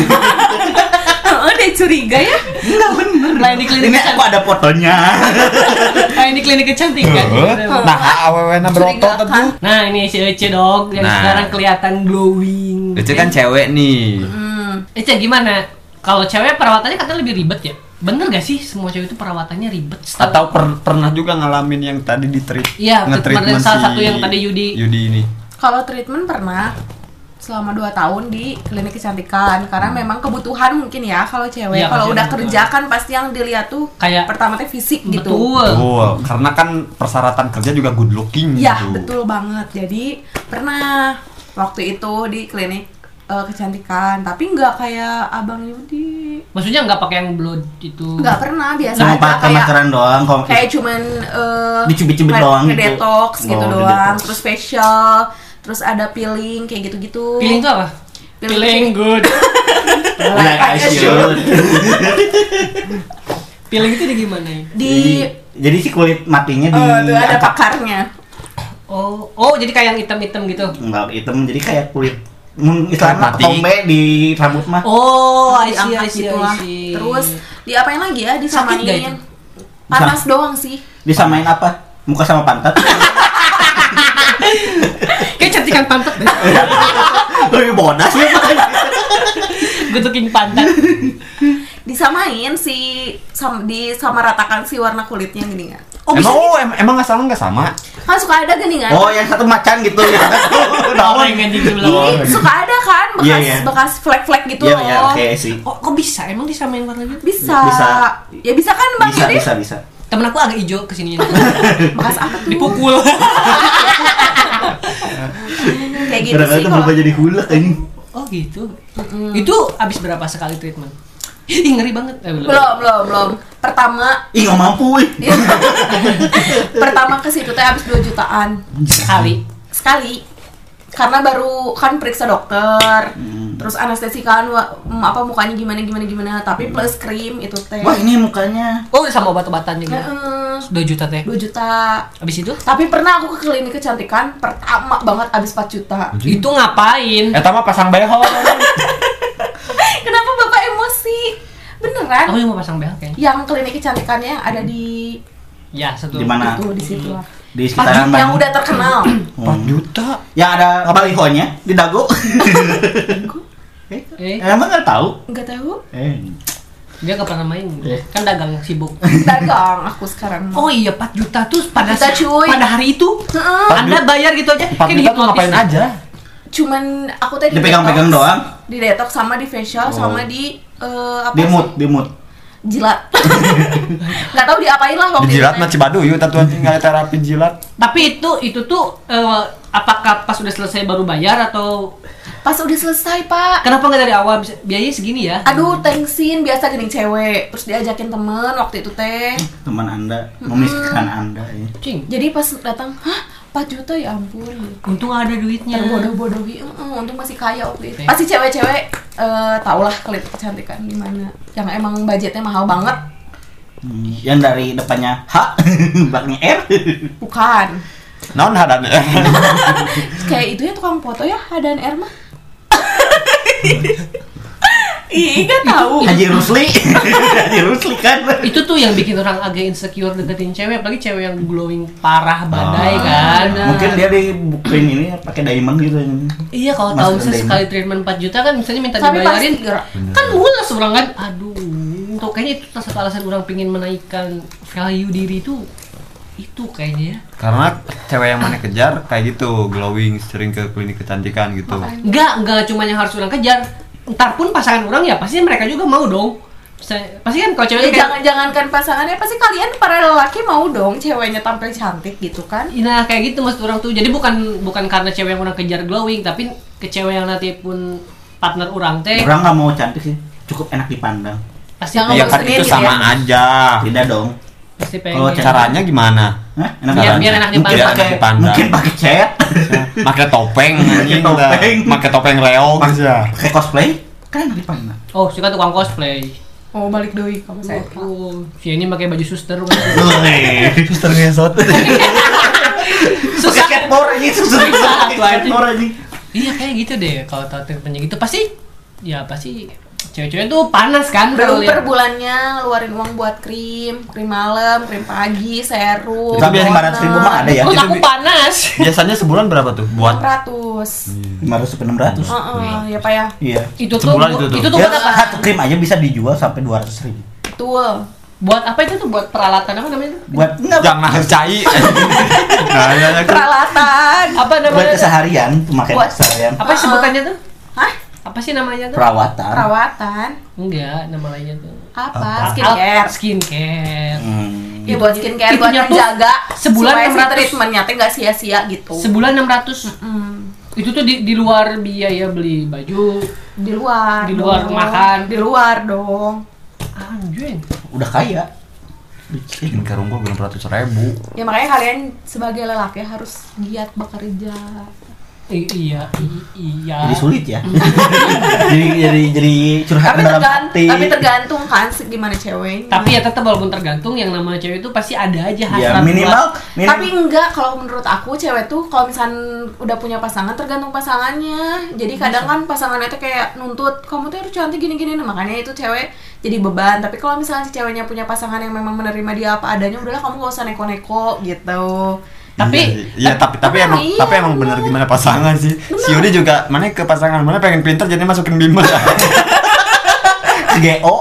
[SPEAKER 6] Oh, deh curiga ya.
[SPEAKER 5] enggak bener
[SPEAKER 4] Lain di klinik
[SPEAKER 5] ini aku ada fotonya
[SPEAKER 4] Lain di klinik kecantikan.
[SPEAKER 3] Nah, awewena berotot
[SPEAKER 6] Curigakan.
[SPEAKER 3] tuh.
[SPEAKER 4] Nah ini si Ece dong yang
[SPEAKER 3] Nah.
[SPEAKER 4] sekarang kelihatan glowing.
[SPEAKER 3] Itu kan cewek nih.
[SPEAKER 6] Hmm.
[SPEAKER 4] Ece gimana? Kalau cewek perawatannya katanya lebih ribet ya? Bener gak sih semua cewek itu perawatannya ribet? Setahu-
[SPEAKER 3] Atau per- pernah juga ngalamin yang tadi di treat
[SPEAKER 4] Iya, kemarin salah
[SPEAKER 3] si
[SPEAKER 4] satu yang tadi Yudi.
[SPEAKER 3] Yudi ini.
[SPEAKER 6] Kalau treatment pernah selama 2 tahun di klinik kecantikan karena memang kebutuhan mungkin ya kalau cewek
[SPEAKER 4] Iya,
[SPEAKER 6] kalau
[SPEAKER 4] pasti
[SPEAKER 6] udah kerja kan pasti yang dilihat tuh
[SPEAKER 4] Kayak-
[SPEAKER 6] pertama teh fisik gitu.
[SPEAKER 4] Betul.
[SPEAKER 3] Betul, karena kan persyaratan kerja juga good looking
[SPEAKER 6] Iya,
[SPEAKER 3] gitu.
[SPEAKER 6] betul banget. Jadi pernah waktu itu di klinik eh, kecantikan, tapi nggak kayak Abang Yudi.
[SPEAKER 4] Maksudnya nggak pakai yang blood itu?
[SPEAKER 6] Nggak pernah biasa
[SPEAKER 5] cuma
[SPEAKER 6] aja kayak
[SPEAKER 5] makaran doang
[SPEAKER 6] kayak cuman eh
[SPEAKER 5] Dicubit-cubit doang gitu.
[SPEAKER 6] detox gitu
[SPEAKER 5] Oh,
[SPEAKER 6] doang,
[SPEAKER 5] di-detox.
[SPEAKER 6] terus facial, terus ada peeling kayak gitu-gitu.
[SPEAKER 4] Feeling itu apa?
[SPEAKER 6] Feeling-
[SPEAKER 4] Feeling good.
[SPEAKER 5] like I should.
[SPEAKER 4] Feeling itu di gimana ya?
[SPEAKER 6] di
[SPEAKER 5] jadi si kulit matinya di
[SPEAKER 6] oh, tuh ada pakarnya.
[SPEAKER 4] Oh, oh jadi kayak yang hitam-hitam gitu.
[SPEAKER 5] enggak hitam jadi kayak kulit Istilahnya
[SPEAKER 3] Mati.
[SPEAKER 5] tombe di rambut mah.
[SPEAKER 4] Oh, I see, I
[SPEAKER 6] diangkat
[SPEAKER 4] see,
[SPEAKER 6] gitu lah. Terus diapain lagi ya? Disamain. Panas doang sih.
[SPEAKER 5] Disamain apa? Muka sama pantat.
[SPEAKER 4] Cantikan pantat deh.
[SPEAKER 5] Lebih bodas ya Pak.
[SPEAKER 4] Gutukin pantat.
[SPEAKER 6] Disamain si sam, disamaratakan si warna kulitnya gini kan.
[SPEAKER 4] Oh,
[SPEAKER 3] emang oh em- emang nggak sama
[SPEAKER 6] Kan suka ada gini kan?
[SPEAKER 5] Oh, yang satu macan gitu ya.
[SPEAKER 4] Oh, yang ganti sebelah.
[SPEAKER 6] Ih, suka ada kan bekas
[SPEAKER 5] Iya, iya.
[SPEAKER 6] bekas flek-flek gitu
[SPEAKER 5] Iya,
[SPEAKER 6] loh.
[SPEAKER 5] iya, oke sih.
[SPEAKER 4] Oh, kok bisa? Emang disamain warna gitu?
[SPEAKER 6] Bisa.
[SPEAKER 5] Bisa.
[SPEAKER 6] Ya bisa kan Bang
[SPEAKER 5] Bisa, bisa, bisa.
[SPEAKER 4] Temen aku agak hijau ke sini
[SPEAKER 6] Bekas apa tuh?
[SPEAKER 4] Dipukul.
[SPEAKER 6] Kayak gitu
[SPEAKER 5] Kadang-kadang
[SPEAKER 6] sih kalau
[SPEAKER 5] berubah jadi hulek ini.
[SPEAKER 4] Oh gitu. Itu abis berapa sekali treatment? Ih ngeri banget. Eh, belum.
[SPEAKER 6] belum belum belum. Pertama
[SPEAKER 5] Ih, nggak mampu, wih.
[SPEAKER 6] pertama ke situ teh habis 2 jutaan
[SPEAKER 4] Sekali.
[SPEAKER 6] sekali. Karena baru kan periksa dokter.
[SPEAKER 5] Hmm.
[SPEAKER 6] Terus anestesi kan apa mukanya gimana gimana gimana tapi plus krim itu teh.
[SPEAKER 5] Wah, ini mukanya.
[SPEAKER 4] Oh sama obat-obatannya gitu.
[SPEAKER 6] Heeh.
[SPEAKER 4] 2 juta teh.
[SPEAKER 6] 2 juta.
[SPEAKER 4] Abis itu?
[SPEAKER 6] Tapi pernah aku ke klinik kecantikan pertama banget habis 4 juta.
[SPEAKER 4] Itu ngapain?
[SPEAKER 3] eh tama pasang behel
[SPEAKER 6] Kenapa Bapak emosi? Beneran?
[SPEAKER 4] Aku yang mau pasang behel kayaknya.
[SPEAKER 6] Yang klinik kecantikannya ada di
[SPEAKER 4] Ya satu.
[SPEAKER 5] Di mana?
[SPEAKER 6] itu di situ lah.
[SPEAKER 5] Di sekitaran
[SPEAKER 6] yang
[SPEAKER 5] Bandung.
[SPEAKER 6] udah terkenal.
[SPEAKER 3] 4 juta
[SPEAKER 5] Yang ada balihonya di dagu. eh,
[SPEAKER 4] Eh,
[SPEAKER 5] emang nggak tahu?
[SPEAKER 6] Enggak tahu.
[SPEAKER 5] Eh,
[SPEAKER 4] dia gak pernah main.
[SPEAKER 5] Eh.
[SPEAKER 4] Kan dagang sibuk.
[SPEAKER 6] Dagang aku sekarang.
[SPEAKER 4] Oh iya 4 juta tuh pada
[SPEAKER 6] 4 juta, cuy.
[SPEAKER 4] pada hari itu.
[SPEAKER 6] Heeh.
[SPEAKER 4] Anda bayar gitu aja.
[SPEAKER 3] 4 juta tuh
[SPEAKER 4] dihipnotis.
[SPEAKER 3] ngapain aja
[SPEAKER 6] Cuman aku tadi
[SPEAKER 5] Dipegang-pegang doang?
[SPEAKER 6] Di detox sama di facial
[SPEAKER 5] Oh.
[SPEAKER 6] sama di eh, apa
[SPEAKER 5] di
[SPEAKER 6] sih?
[SPEAKER 5] mood, di mood.
[SPEAKER 6] Jilat. Nggak tahu diapain lah waktu
[SPEAKER 3] dijilat
[SPEAKER 6] itu.
[SPEAKER 3] mah cibadu yuk tatuan tinggal terapi jilat
[SPEAKER 4] Tapi itu itu tuh eh, apakah pas udah selesai baru bayar atau
[SPEAKER 6] Pas udah selesai, Pak.
[SPEAKER 4] kenapa nggak dari awal Bisa- biayanya segini ya?
[SPEAKER 6] Aduh, thanksin biasa gini cewek. Terus diajakin temen waktu itu teh.
[SPEAKER 5] Teman Anda memiskinkan Anda ya.
[SPEAKER 4] Cing.
[SPEAKER 6] Jadi pas datang, hah 4 juta ya ampun.
[SPEAKER 4] Untung ada duitnya.
[SPEAKER 6] Terbodoh-bodohi, Heeh, untung masih kaya waktu itu.
[SPEAKER 4] Oke.
[SPEAKER 6] Pasti cewek-cewek eh tau lah klinik kecantikan di mana. Yang emang budgetnya mahal banget.
[SPEAKER 5] Hmm, yang dari depannya H, belakangnya R.
[SPEAKER 6] Bukan.
[SPEAKER 3] non hadan
[SPEAKER 6] Kayak itu ya tukang foto ya, dan R mah. Ih, gak tahu.
[SPEAKER 5] Haji Rusli. Haji Rusli kan.
[SPEAKER 4] Itu tuh yang bikin orang agak insecure deketin cewek, apalagi cewek yang glowing parah badai
[SPEAKER 3] Ah.
[SPEAKER 4] kan.
[SPEAKER 5] Mungkin dia dibukuin ini pakai diamond gitu.
[SPEAKER 4] Iya kalau tahu
[SPEAKER 5] Rendeng.
[SPEAKER 4] sekali treatment 4 juta kan misalnya minta
[SPEAKER 6] Tapi
[SPEAKER 4] dibayarin
[SPEAKER 6] pasti
[SPEAKER 4] kan mulus orang kan aduh untuk kayaknya itu salah satu alasan orang pingin menaikkan value diri itu itu kayaknya ya
[SPEAKER 3] karena cewek yang mana kejar kayak gitu glowing sering ke klinik kecantikan gitu
[SPEAKER 4] enggak enggak cuma yang harus orang kejar ntar pun pasangan orang ya pasti mereka juga mau dong pasti kan kalau cewek
[SPEAKER 6] Ya,
[SPEAKER 4] kayak
[SPEAKER 6] jangan jangankan pasangannya pasti kalian para lelaki mau dong ceweknya tampil cantik gitu kan
[SPEAKER 4] Nah kayak gitu maksud orang tuh jadi bukan bukan karena cewek yang orang kejar glowing tapi ke cewek yang nanti pun partner orang teh
[SPEAKER 5] Orang nggak mau cantik sih, cukup enak dipandang.
[SPEAKER 4] pasti
[SPEAKER 6] Jangan
[SPEAKER 3] ya kan itu sama
[SPEAKER 6] ya.
[SPEAKER 3] aja
[SPEAKER 5] Tidak dong.
[SPEAKER 4] Pasti
[SPEAKER 5] Kalau
[SPEAKER 4] pengen
[SPEAKER 3] caranya gimana?
[SPEAKER 5] Hah? Enak
[SPEAKER 4] Biar- biar enak
[SPEAKER 5] mungkin
[SPEAKER 4] dipandang.
[SPEAKER 5] pakai
[SPEAKER 3] Dipandang.
[SPEAKER 5] mungkin pakai cat,
[SPEAKER 3] pakai topeng. Anjing
[SPEAKER 5] topeng.
[SPEAKER 3] pakai topeng reog aja
[SPEAKER 5] pakai cosplay, kan enak dipandang.
[SPEAKER 4] oh suka tukang cosplay.
[SPEAKER 6] Oh balik doi kamu saya.
[SPEAKER 4] Oh, si ini pakai baju suster.
[SPEAKER 3] Suster ngesot.
[SPEAKER 4] Susah.
[SPEAKER 5] Pakai skateboard aja, susah. Pakai skateboard aja.
[SPEAKER 4] Iya kayak gitu deh kalau tahu treatmentnya gitu pasti ya pasti cewek-cewek tuh panas kan
[SPEAKER 6] per,
[SPEAKER 4] kalau
[SPEAKER 6] per bulannya ngeluarin uang buat krim krim malam krim pagi serum
[SPEAKER 5] Itu biar 500 ribu mah ada ya.
[SPEAKER 4] Terus aku panas.
[SPEAKER 3] biasanya sebulan berapa tuh buat
[SPEAKER 6] 600
[SPEAKER 5] Lima ratus sampai enam ratus.
[SPEAKER 6] Heeh, ya pak ya
[SPEAKER 5] Iya.
[SPEAKER 4] Itu tuh
[SPEAKER 3] Sebulan itu tuh.
[SPEAKER 4] itu tuh
[SPEAKER 5] Ya,
[SPEAKER 4] buat apa?
[SPEAKER 5] satu krim aja bisa dijual sampai dua ratus ribu.
[SPEAKER 6] betul
[SPEAKER 4] Buat apa itu tuh buat peralatan apa namanya? tuh?
[SPEAKER 5] Buat enggak
[SPEAKER 3] jangan cai ya,
[SPEAKER 6] peralatan
[SPEAKER 4] Apa
[SPEAKER 5] buat
[SPEAKER 4] namanya? tuh?
[SPEAKER 5] keseharian, pemakaian
[SPEAKER 6] Buat-
[SPEAKER 5] keseharian.
[SPEAKER 4] Apa sebutannya tuh?
[SPEAKER 6] hah
[SPEAKER 4] Apa sih namanya tuh?
[SPEAKER 5] Perawatan.
[SPEAKER 6] perawatan
[SPEAKER 4] Enggak, nama lainnya tuh.
[SPEAKER 6] apa
[SPEAKER 5] Apa?
[SPEAKER 6] skincare
[SPEAKER 4] Al- skincare.
[SPEAKER 5] Hmm.
[SPEAKER 6] ya buat skincare buat menjaga
[SPEAKER 4] sebulan
[SPEAKER 6] supaya si
[SPEAKER 4] 600.
[SPEAKER 6] treatmentnya teh nggak sia-sia gitu
[SPEAKER 4] Sebulan 600.
[SPEAKER 6] Hmm,
[SPEAKER 4] Itu tuh di, di luar biaya beli baju.
[SPEAKER 6] di luar
[SPEAKER 4] Di luar
[SPEAKER 6] dong.
[SPEAKER 4] makan.
[SPEAKER 6] di luar dong
[SPEAKER 4] Anjing.
[SPEAKER 5] Udah kaya.
[SPEAKER 3] skincare unggul belum ratus ribu
[SPEAKER 6] ya makanya kalian sebagai lelaki harus giat bekerja
[SPEAKER 4] I- iya, i- iya.
[SPEAKER 5] Jadi sulit ya. jadi jadi jadi curhat
[SPEAKER 6] tapi
[SPEAKER 5] dalam
[SPEAKER 6] tergantung
[SPEAKER 5] hati.
[SPEAKER 6] tapi tergantung kan gimana ceweknya.
[SPEAKER 4] Tapi ya tetap walaupun tergantung yang namanya cewek itu pasti ada aja
[SPEAKER 5] ya
[SPEAKER 4] hasrat
[SPEAKER 5] minimal,
[SPEAKER 4] buat-
[SPEAKER 5] minim-
[SPEAKER 6] tapi enggak kalau menurut aku cewek tuh kalau misalnya udah punya pasangan tergantung pasangannya. Jadi kadang kan pasangannya tuh kayak nuntut kamu tuh harus cantik gini-gini. Nah, makanya itu cewek jadi beban. Tapi kalau misalnya si ceweknya punya pasangan yang memang menerima dia apa adanya udahlah kamu gak usah neko-neko gitu
[SPEAKER 4] Tapi-
[SPEAKER 3] iya, iya, tapi tapi
[SPEAKER 6] tapi
[SPEAKER 3] emang
[SPEAKER 6] iya,
[SPEAKER 3] tapi emang bener gimana pasangan sih. Si Yudi juga mana ke pasangan mana pengen pinter jadi masukin bimbel.
[SPEAKER 5] GO.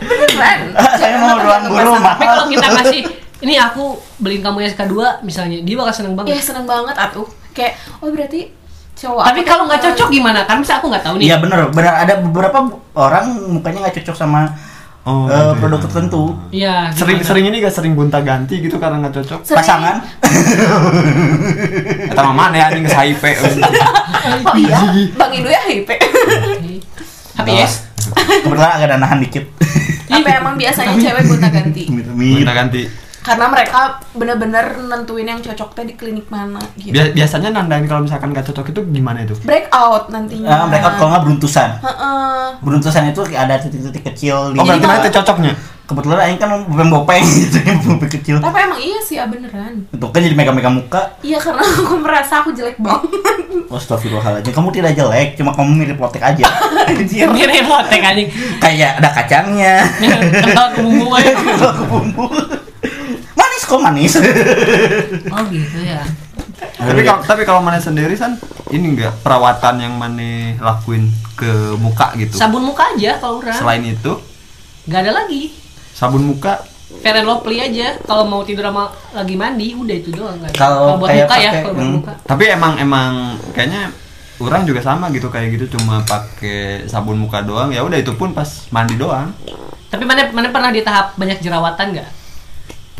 [SPEAKER 6] beneran
[SPEAKER 5] Saya mau ruang guru
[SPEAKER 4] Tapi kalau kita kasih ini aku beliin kamu SK2 misalnya, dia bakal seneng
[SPEAKER 6] ya
[SPEAKER 4] banget.
[SPEAKER 6] seneng banget atuh kayak oh berarti cowok
[SPEAKER 4] Tapi kalau nggak cocok gimana? Kan bisa aku nggak tahu nih.
[SPEAKER 5] Iya bener, bener ada beberapa orang mukanya nggak cocok sama
[SPEAKER 3] Oh, ya.
[SPEAKER 5] produk tertentu.
[SPEAKER 4] Iya.
[SPEAKER 3] sering
[SPEAKER 4] gimana?
[SPEAKER 3] sering ini gak sering gonta ganti gitu karena nggak cocok.
[SPEAKER 6] Sering.
[SPEAKER 5] Pasangan.
[SPEAKER 3] Eta mah mana anjing ke HIV.
[SPEAKER 6] oh iya bang Indo ya HP
[SPEAKER 4] Tapi yes.
[SPEAKER 5] Kebetulan agak ada nahan dikit.
[SPEAKER 6] tapi emang biasanya cewek gonta ganti.
[SPEAKER 3] Gonta ganti.
[SPEAKER 6] Karena mereka bener-bener nentuin yang cocok teh di klinik mana gitu
[SPEAKER 3] Bia- biasanya nandain kalau misalkan gak cocok itu gimana itu?
[SPEAKER 6] breakout nantinya
[SPEAKER 5] Ah, mereka kalau nggak beruntusan.
[SPEAKER 6] Heeh.
[SPEAKER 5] Beruntusan itu ada titik-titik kecil di
[SPEAKER 3] Oh berarti mana cocoknya?
[SPEAKER 5] Kebetulan Aing kan bopeng-bopeng gitu, bopeng kecil.
[SPEAKER 6] tapi emang iya sih ya beneran
[SPEAKER 5] Itu kan jadi megang-megang muka.
[SPEAKER 6] iya karena aku merasa aku jelek banget
[SPEAKER 5] Astagfirullahaladzim, kamu tidak jelek, cuma kamu mirip lotek aja. Anjir.
[SPEAKER 4] Mirip lotek anjing.
[SPEAKER 5] Kayak ada kacangnya.
[SPEAKER 4] Kental ke bumbu aja.
[SPEAKER 5] Aku bumbu. Manis kok manis.
[SPEAKER 4] Oh gitu ya.
[SPEAKER 3] Tapi kalau tapi kalau mana sendiri san ini enggak perawatan yang mana lakuin ke muka gitu.
[SPEAKER 4] Sabun muka aja kalau orang.
[SPEAKER 3] Selain itu
[SPEAKER 4] Nggak ada lagi.
[SPEAKER 3] sabun muka
[SPEAKER 4] Fair and Lovely aja. Kalau mau tidur sama lagi mandi, udah itu doang ada.
[SPEAKER 5] Kalau
[SPEAKER 4] buat muka ya, kalau buat
[SPEAKER 5] hmm.
[SPEAKER 4] muka.
[SPEAKER 3] tapi emang emang kayaknya orang juga sama gitu kayak gitu cuma pakai sabun muka doang ya udah itu pun pas mandi doang
[SPEAKER 4] Tapi mana mana pernah di tahap banyak jerawatan nggak?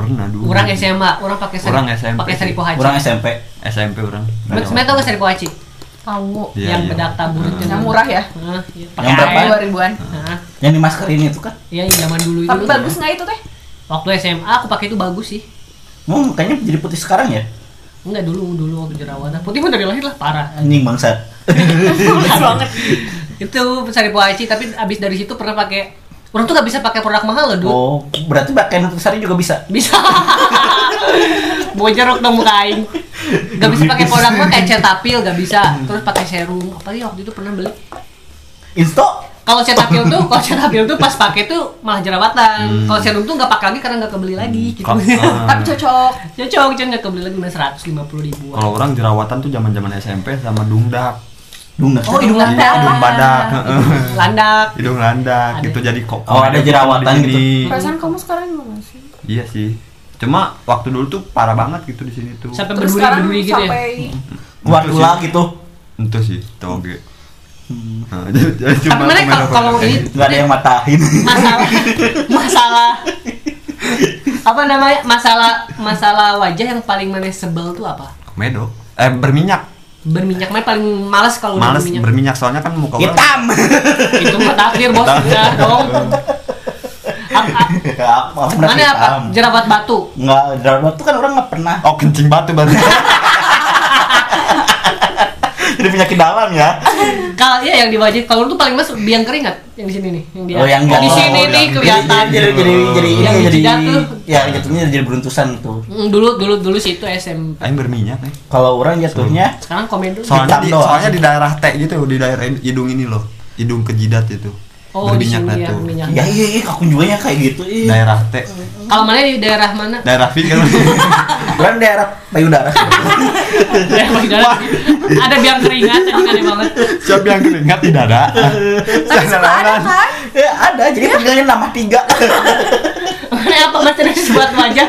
[SPEAKER 3] Pernah dulu
[SPEAKER 4] Orang SMA, orang pakai sari,
[SPEAKER 3] Orang SMP
[SPEAKER 4] pakai haji.
[SPEAKER 5] Orang SMP.
[SPEAKER 3] SMP orang
[SPEAKER 4] Sebenarnya tau gak haji?
[SPEAKER 6] tahu
[SPEAKER 3] Iya,
[SPEAKER 4] yang
[SPEAKER 3] iya.
[SPEAKER 4] bedak tabur itu.
[SPEAKER 6] yang murah ya
[SPEAKER 4] iya, pakai
[SPEAKER 5] Yang berapa?
[SPEAKER 6] dua ribuan
[SPEAKER 5] Yang dimaskerin itu kan.
[SPEAKER 4] Iya, yang zaman dulu itu.
[SPEAKER 6] tapi bagus nggak itu teh
[SPEAKER 4] Waktu SMA aku pakai itu bagus sih.
[SPEAKER 5] Oh, makanya jadi putih sekarang ya?
[SPEAKER 4] Enggak dulu dulu waktu jerawatan. Putih mah dari lahir lah parah.
[SPEAKER 5] Anjing bangsat.
[SPEAKER 6] bagus banget
[SPEAKER 4] itu saripo haji tapi abis dari situ pernah pakai orang tuh gak bisa pakai produk mahal loh dulu.
[SPEAKER 5] Oh, berarti pakai nutrisari juga bisa.
[SPEAKER 4] Bisa. Bojerok dong muka aing. Gak bisa pakai produk mah kayak Cetaphil gak bisa. Terus pakai serum. Apalagi waktu itu pernah beli.
[SPEAKER 5] Insto
[SPEAKER 4] Kalau Cetaphil tuh, kalau Cetaphil tuh pas pakai tuh malah jerawatan. Kalau serum tuh nggak pakai lagi karena nggak kebeli lagi gitu.
[SPEAKER 3] Ah.
[SPEAKER 6] tapi cocok
[SPEAKER 4] Cocok, cuman nggak kebeli lagi cuma 150 ribu.
[SPEAKER 3] kalau orang jerawatan tuh zaman zaman SMP sama dungdak
[SPEAKER 5] Dungdak.
[SPEAKER 4] Oh, hidung
[SPEAKER 6] Landak.
[SPEAKER 3] hidung badak
[SPEAKER 4] Landak.
[SPEAKER 3] hidung landak
[SPEAKER 4] Ada.
[SPEAKER 3] gitu jadi kok
[SPEAKER 5] Oh, ada jerawatan
[SPEAKER 3] di
[SPEAKER 5] gitu.
[SPEAKER 6] perasaan kamu sekarang gimana sih
[SPEAKER 3] iya sih cuma waktu dulu tuh parah banget gitu di sini tuh
[SPEAKER 4] Sampai
[SPEAKER 6] terus sekarang
[SPEAKER 4] berduri-berduri gitu ya.
[SPEAKER 6] sampai
[SPEAKER 5] Keluar tulang gitu.
[SPEAKER 3] itu sih toge
[SPEAKER 5] Hmm.
[SPEAKER 3] Nah,
[SPEAKER 4] Tapi mana kalau ini
[SPEAKER 5] Nggak ada yang matahin.
[SPEAKER 4] masalah masalah apa namanya masalah masalah wajah yang paling mana sebel tuh apa
[SPEAKER 3] komedo eh berminyak
[SPEAKER 4] berminyak mana paling males kalau udah
[SPEAKER 3] males
[SPEAKER 4] berminyak.
[SPEAKER 3] berminyak soalnya kan muka orang
[SPEAKER 5] Hitam.
[SPEAKER 4] itu mah takdir bos. Ya dong Ap- ap-
[SPEAKER 5] Apa?
[SPEAKER 4] mana apa? jerawat batu?
[SPEAKER 5] Enggak, jerawat itu kan orang nggak pernah.
[SPEAKER 3] oh kencing batu baru
[SPEAKER 5] Jadi penyakit dalam ya.
[SPEAKER 4] kalau iya yang di wajah kalau tuh paling mas biang keringat yang di sini nih yang di
[SPEAKER 5] Oh, yang
[SPEAKER 4] di
[SPEAKER 5] oh,
[SPEAKER 4] sini
[SPEAKER 3] yang-
[SPEAKER 4] nih kelihatan.
[SPEAKER 5] Jadi jadi jadi
[SPEAKER 4] Yang di
[SPEAKER 5] jadi
[SPEAKER 4] jidat tuh.
[SPEAKER 5] ya jatuhnya jadi beruntusan tuh.
[SPEAKER 4] Hmm, dulu dulu dulu sih itu SM
[SPEAKER 3] Aing berminyak nih
[SPEAKER 5] Kalau orang jatuhnya
[SPEAKER 4] sekarang komen dulu.
[SPEAKER 3] Soalnya di, soalnya di daerah T gitu di daerah hidung ini loh. Hidung ke jidat itu
[SPEAKER 4] oh di
[SPEAKER 3] berminyak
[SPEAKER 4] sini
[SPEAKER 3] dah
[SPEAKER 4] ya
[SPEAKER 3] tuh
[SPEAKER 4] minyak
[SPEAKER 5] ya iya iya aku juga ya kayak gitu. Iya.
[SPEAKER 3] daerah T.
[SPEAKER 4] Kalau mana di daerah mana?
[SPEAKER 3] Daerah V kan
[SPEAKER 5] Orang daerah payudara.
[SPEAKER 4] daerah daerah ada biang keringat tadi aneh banget.
[SPEAKER 3] Siapa yang keringat? Di dada
[SPEAKER 6] tapi suka ada kan
[SPEAKER 5] ya ada, jadi pentingnya nama tiga.
[SPEAKER 4] Mana apa mas? Terus buat wajah?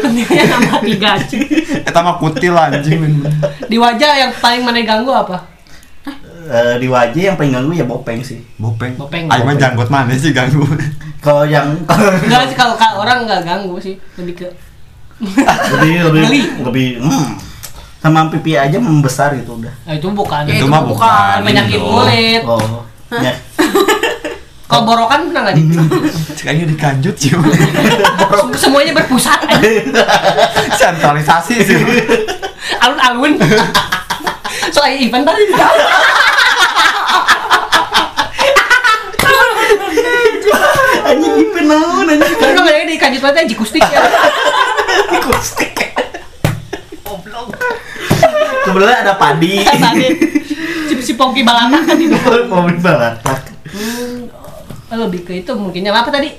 [SPEAKER 4] Pentingnya nama tiga cuy.
[SPEAKER 3] Eta mah kutil anjing.
[SPEAKER 4] Di wajah yang paling mana ganggu apa?
[SPEAKER 5] Eh, di wajah yang paling ganggu ya bopeng sih.
[SPEAKER 3] Bopeng
[SPEAKER 4] Bopeng.
[SPEAKER 3] Aing mah janggot mana sih ganggu
[SPEAKER 5] Kalau yang
[SPEAKER 4] Enggak sih kalau kalau orang nggak ganggu sih, lebih ke
[SPEAKER 5] lebih lebih
[SPEAKER 4] Geli.
[SPEAKER 5] lebih hmm, sama pipi aja membesar gitu udah.
[SPEAKER 4] Nah, itu bukan.
[SPEAKER 6] Ya,
[SPEAKER 3] Itu
[SPEAKER 6] itu
[SPEAKER 3] mah
[SPEAKER 6] bukan
[SPEAKER 3] bukan
[SPEAKER 4] penyakit
[SPEAKER 3] dong.
[SPEAKER 4] kulit.
[SPEAKER 5] Oh. Ya.
[SPEAKER 4] Kalau borokan pernah nggak? Di?
[SPEAKER 3] Kayaknya dikanjut sih
[SPEAKER 4] Semuanya berpusat. aja.
[SPEAKER 3] Sentralisasi sih
[SPEAKER 4] Alun-alun. Soal event tadi.
[SPEAKER 5] Anjing ipe naon anjing.
[SPEAKER 4] Kan namanya di kanjut banget jikustik ya.
[SPEAKER 5] Akustik. Kebetulan ada padi.
[SPEAKER 4] Tadi si, si Pongki Balata kan itu.
[SPEAKER 5] Mobil balatak.
[SPEAKER 4] Lebih ke itu mungkinnya apa tadi?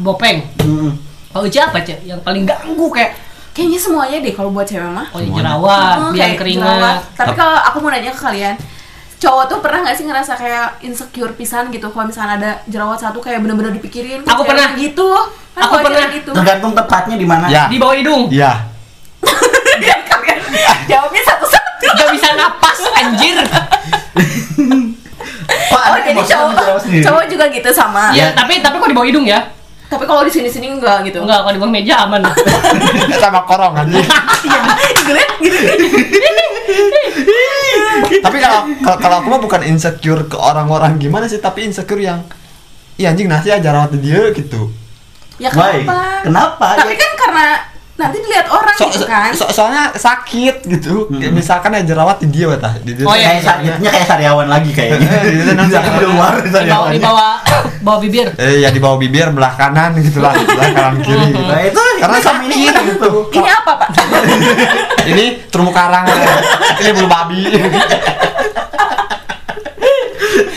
[SPEAKER 4] Bopeng.
[SPEAKER 5] Hmm.
[SPEAKER 4] Kalau Uci apa cek? Yang paling ganggu kayak
[SPEAKER 6] Kayaknya semuanya deh kalau buat cewek mah.
[SPEAKER 4] oh jerawat,
[SPEAKER 6] Oh,
[SPEAKER 4] biang
[SPEAKER 6] kayak
[SPEAKER 4] keringat.
[SPEAKER 6] jerawat. Tapi kalau aku mau nanya ke kalian, cowok tuh pernah nggak sih ngerasa kayak insecure pisan gitu kalau misalnya ada jerawat satu kayak bener-bener dipikirin
[SPEAKER 4] Aku pernah.
[SPEAKER 6] gitu Kan
[SPEAKER 4] Aku pernah.
[SPEAKER 6] gitu
[SPEAKER 5] Tergantung tepatnya di mana.
[SPEAKER 3] Ya.
[SPEAKER 4] Di bawah hidung.
[SPEAKER 3] Iya.
[SPEAKER 6] Biar kalian jawabnya satu-satu
[SPEAKER 4] Gak bisa napas anjir.
[SPEAKER 5] Pak,
[SPEAKER 6] oh jadi cowok cowok juga gitu sama
[SPEAKER 4] Ya, tapi tapi kok di bawah hidung ya?
[SPEAKER 6] Tapi kalau di sini sini enggak gitu
[SPEAKER 4] Enggak, kalau di bawah meja aman.
[SPEAKER 3] Sama korong anjing.
[SPEAKER 6] Giliran gitu
[SPEAKER 3] tapi kalau kalau- aku mah bukan insecure ke orang-orang gimana sih, tapi insecure yang Iya anjing nasi aja jerawat di dia gitu.
[SPEAKER 6] ya
[SPEAKER 5] Why?
[SPEAKER 6] kenapa
[SPEAKER 5] Kenapa?
[SPEAKER 6] tapi
[SPEAKER 5] Ya-
[SPEAKER 6] kan karena nanti dilihat orang
[SPEAKER 3] So-
[SPEAKER 6] gitu kan
[SPEAKER 3] so- soalnya sakit gitu. Kayak
[SPEAKER 5] Hmm.
[SPEAKER 3] misalkan ya jerawat di dia tah. Di dia
[SPEAKER 4] Oh,
[SPEAKER 3] teh.
[SPEAKER 4] iya.
[SPEAKER 5] kayak sarinya kayak sariawan lagi kayaknya.
[SPEAKER 3] Gitu,
[SPEAKER 5] Jadi di luar
[SPEAKER 4] Di bawah, di bawah, bawah bibir.
[SPEAKER 3] Eh ya di bawah bibir belah kanan gitu lah, belah kanan kiri.
[SPEAKER 5] Nah, itu
[SPEAKER 3] Karena sakit
[SPEAKER 5] ini
[SPEAKER 3] gitu.
[SPEAKER 6] ini apa pak
[SPEAKER 3] Ini terumbu karang. Ini bulu babi.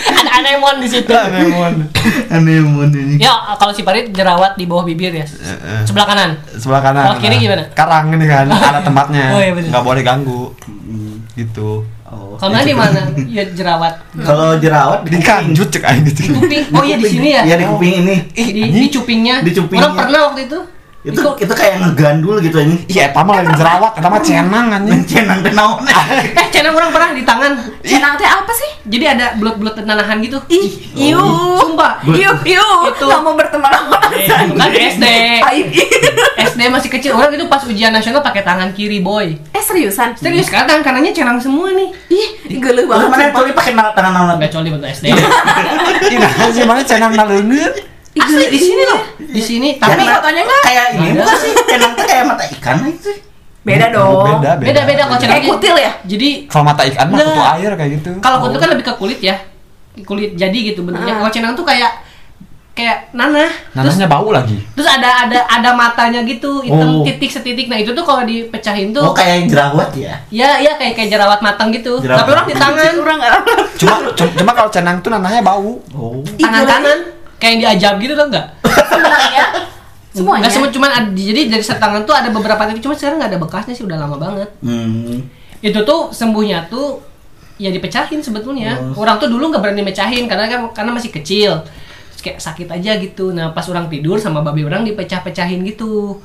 [SPEAKER 4] Ada anemon di situ.
[SPEAKER 3] Anemon.
[SPEAKER 5] Aneh mon ini.
[SPEAKER 4] Ya, kalau si Parit jerawat di bawah bibir ya.
[SPEAKER 3] Eh,
[SPEAKER 4] Sebelah kanan.
[SPEAKER 3] Sebelah kanan.
[SPEAKER 4] Kalau kiri gimana?
[SPEAKER 3] Karang ini kan, ada tempatnya.
[SPEAKER 4] Oh, iya.
[SPEAKER 3] Nggak boleh ganggu. Gitu.
[SPEAKER 5] Oh.
[SPEAKER 4] Kalau di mana? Ya jerawat.
[SPEAKER 5] Kalau jerawat
[SPEAKER 3] Di kanjut cek aing gitu.
[SPEAKER 4] Kuping. Oh iya di sini ya.
[SPEAKER 5] Iya di kuping ini.
[SPEAKER 4] Di, di cupingnya.
[SPEAKER 5] Di cupingnya.
[SPEAKER 4] Orang pernah waktu itu.
[SPEAKER 5] Itu itu kayak ngegandul gitu ini.
[SPEAKER 3] Iya, eta mah lain jerawat, eta mah cenang anjing.
[SPEAKER 5] Mencenang teh naon.
[SPEAKER 4] Eh, channel orang pernah di tangan.
[SPEAKER 6] Cenang teh apa sih
[SPEAKER 4] Jadi ada bulat-bulat nanahan gitu.
[SPEAKER 6] ih iu
[SPEAKER 4] Sumpah.
[SPEAKER 6] iu iu
[SPEAKER 4] Itu.
[SPEAKER 6] nggak mau berteman sama
[SPEAKER 4] Eh, kan SD. SD masih kecil. Orang itu pas ujian nasional pakai tangan kiri, boy.
[SPEAKER 6] eh seriusan
[SPEAKER 4] Serius kan tangan kanannya cenang semua nih.
[SPEAKER 6] ih geuleuh
[SPEAKER 5] Terus
[SPEAKER 6] banget
[SPEAKER 5] mana coli pakai na- tangan naon?
[SPEAKER 4] Enggak coli bentuk SD.
[SPEAKER 3] Ih, nah sih mana cenang naleungeut.
[SPEAKER 4] Asli di sini loh. Di sini. Tapi
[SPEAKER 6] Tapi fotonya enggak
[SPEAKER 5] Kayak ini bukan sih? Cenang teh kayak mata ikan itu.
[SPEAKER 6] beda dong
[SPEAKER 3] Beda,
[SPEAKER 4] beda beda kalau cenang.
[SPEAKER 6] kayak kutil ya
[SPEAKER 4] Jadi
[SPEAKER 3] Kalau mata ikan mah
[SPEAKER 4] Nah.
[SPEAKER 3] kutu air kayak gitu.
[SPEAKER 4] kalau kutil kan lebih ke kulit ya. Kulit jadi gitu bentuknya.
[SPEAKER 6] Ah.
[SPEAKER 4] Kalau cenang tuh kayak kayak nanah. Terus
[SPEAKER 3] Nanasnya bau lagi.
[SPEAKER 4] terus ada ada ada matanya gitu, hitam
[SPEAKER 5] Oh.
[SPEAKER 4] titik setitik. Nah, itu tuh kalau dipecahin tuh
[SPEAKER 5] Oh kayak jerawat ya.
[SPEAKER 4] Ya, ya kayak kayak jerawat matang gitu.
[SPEAKER 5] Jerawat.
[SPEAKER 4] Tapi orang di tangan,
[SPEAKER 6] orang
[SPEAKER 3] cuma, cuma kalau cenang tuh nanahnya bau.
[SPEAKER 5] Oh.
[SPEAKER 4] tangan kanan, kayak yang diajab gitu tuh enggak?
[SPEAKER 6] semuanya semuanya
[SPEAKER 4] Enggak semua cuman ada, jadi dari setangan tuh ada beberapa titik, cuma sekarang nggak ada bekasnya sih udah lama banget.
[SPEAKER 5] Hmm.
[SPEAKER 4] Itu tuh sembuhnya tuh ya dipecahin sebetulnya.
[SPEAKER 5] Oh.
[SPEAKER 4] Orang tuh dulu nggak berani mecahin karena kan karena masih kecil. Terus kayak sakit aja gitu. Nah, pas orang tidur sama babi orang dipecah-pecahin gitu.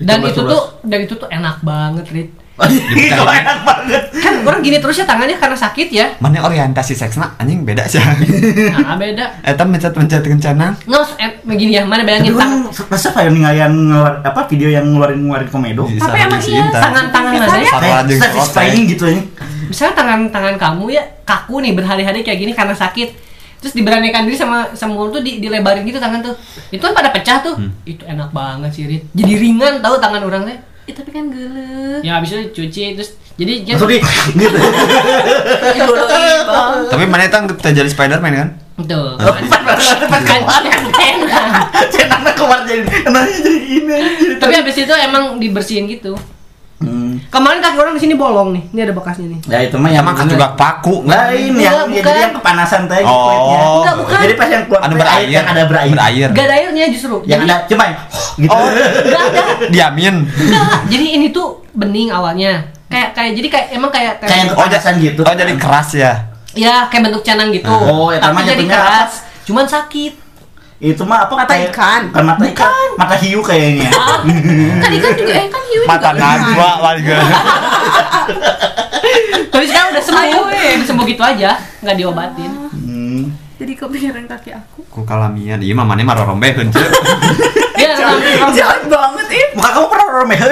[SPEAKER 4] Dan itu
[SPEAKER 5] terus.
[SPEAKER 4] tuh dan itu tuh enak banget, Rit.
[SPEAKER 5] Itu enak banget.
[SPEAKER 4] Kan orang gini terus ya tangannya karena sakit ya.
[SPEAKER 3] Mana orientasi seksna anjing beda sih.
[SPEAKER 4] Nah, beda.
[SPEAKER 3] Eta mencet-mencet cenang.
[SPEAKER 4] Nggak, eh, begini ya, mana bayangin tangan,
[SPEAKER 5] kan masa kayak ngeluar apa video yang ngeluarin ngeluarin komedo.
[SPEAKER 6] Tapi emang iya,
[SPEAKER 4] tangan-tangan
[SPEAKER 3] aja
[SPEAKER 5] satisfying gitu ya.
[SPEAKER 4] Misalnya tangan-tangan kamu ya kaku nih berhari-hari kayak gini karena sakit. Terus diberanikan diri sama sama tuh di, dilebarin gitu tangan tuh. Itu kan pada pecah tuh. Itu enak banget sih, Rit. Jadi ringan tahu tangan orang
[SPEAKER 6] Ih, tapi kan geuleuh
[SPEAKER 4] Ya habis itu cuci terus jadi jadi
[SPEAKER 5] Langsung di gitu.
[SPEAKER 3] Tapi mana itu kita jadi Spiderman kan?
[SPEAKER 5] jadi
[SPEAKER 4] Tapi habis itu emang dibersihin gitu.
[SPEAKER 5] Hmm.
[SPEAKER 4] Kemarin kaki orang di sini bolong nih. Ini ada bekasnya nih.
[SPEAKER 5] Ya itu mah yang
[SPEAKER 3] Emang kan juga paku.
[SPEAKER 5] lain yang
[SPEAKER 4] Enggak,
[SPEAKER 5] ya,
[SPEAKER 4] bukan.
[SPEAKER 5] jadi yang kepanasan tadi
[SPEAKER 3] Oh.
[SPEAKER 5] kulitnya.
[SPEAKER 4] Enggak, bukan.
[SPEAKER 5] Jadi pas yang keluar
[SPEAKER 3] Anu
[SPEAKER 5] teh
[SPEAKER 3] berair.
[SPEAKER 5] yang ada berair.
[SPEAKER 3] Berair.
[SPEAKER 4] Gak ada airnya justru.
[SPEAKER 5] Yang
[SPEAKER 4] Jadi
[SPEAKER 5] ada cuma gitu.
[SPEAKER 3] Oh.
[SPEAKER 4] Gak ada.
[SPEAKER 3] Diamin.
[SPEAKER 4] Enggak, jadi ini tuh bening awalnya. Kayak kayak jadi kayak emang kayak
[SPEAKER 5] Kayak yang
[SPEAKER 3] Oh,
[SPEAKER 5] kepanasan
[SPEAKER 3] ja-
[SPEAKER 5] gitu.
[SPEAKER 3] Oh jadi keras ya.
[SPEAKER 4] ya kayak bentuk canang gitu.
[SPEAKER 5] Oh, ya,
[SPEAKER 4] Tapi jadi keras. Cuman sakit.
[SPEAKER 5] Itu mah apa
[SPEAKER 6] Mata
[SPEAKER 5] kayak-
[SPEAKER 6] ikan.
[SPEAKER 5] Bukan mata ikan, mata hiu kayaknya.
[SPEAKER 6] kan ikan juga eh kan hiu
[SPEAKER 3] Mata
[SPEAKER 6] juga
[SPEAKER 3] najwa warga.
[SPEAKER 4] Tapi sekarang udah sembuh, udah sembuh gitu aja, nggak diobatin.
[SPEAKER 5] Hmm.
[SPEAKER 6] jadi kepikiran kaki aku
[SPEAKER 3] Ku kalamian. Iya mamane mah rorombeheun ceu.
[SPEAKER 4] Dia orang-
[SPEAKER 6] jahat banget ih
[SPEAKER 5] Muka kamu pernah romehan?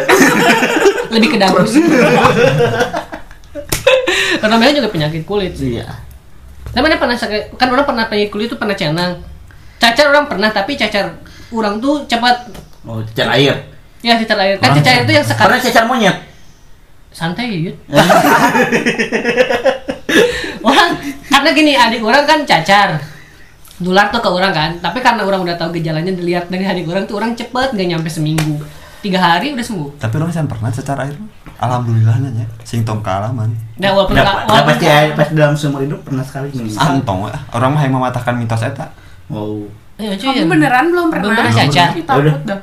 [SPEAKER 4] lebih ke dagus. Karena mereka juga penyakit kulit.
[SPEAKER 5] Iya.
[SPEAKER 4] Tapi mana pernah sakit? Kan orang pernah penyakit kulit itu pernah cenang. Cacar orang pernah, tapi cacar orang tuh cepat
[SPEAKER 5] Oh, cacar air.
[SPEAKER 4] ya cacar air. Kan
[SPEAKER 3] Orang
[SPEAKER 4] cacar air itu yang sekarang
[SPEAKER 5] cacar monyet.
[SPEAKER 4] santai ya Yud. orang karena gini adik orang kan cacar nular tuh ke orang kan tapi karena orang udah tahu gejalanya dilihat dari adik orang tuh orang cepet nggak nyampe seminggu tiga hari udah sembuh
[SPEAKER 3] Tapi orang saya pernah secara air. Alhamdulillahnya nya sing tong kealaman.
[SPEAKER 4] nah walaupun
[SPEAKER 5] Nggak,
[SPEAKER 4] nggak-
[SPEAKER 5] nggak
[SPEAKER 4] walaupun
[SPEAKER 5] pasti ya, pasti dalam seumur hidup pernah sekali.
[SPEAKER 3] Antong orang mah yang mematahkan mitos eta.
[SPEAKER 5] Wow.
[SPEAKER 4] Cuy,
[SPEAKER 6] Kamu beneran belum pernah?
[SPEAKER 4] belum pernah cacar
[SPEAKER 6] Ih, takut
[SPEAKER 5] Udah.
[SPEAKER 6] dah.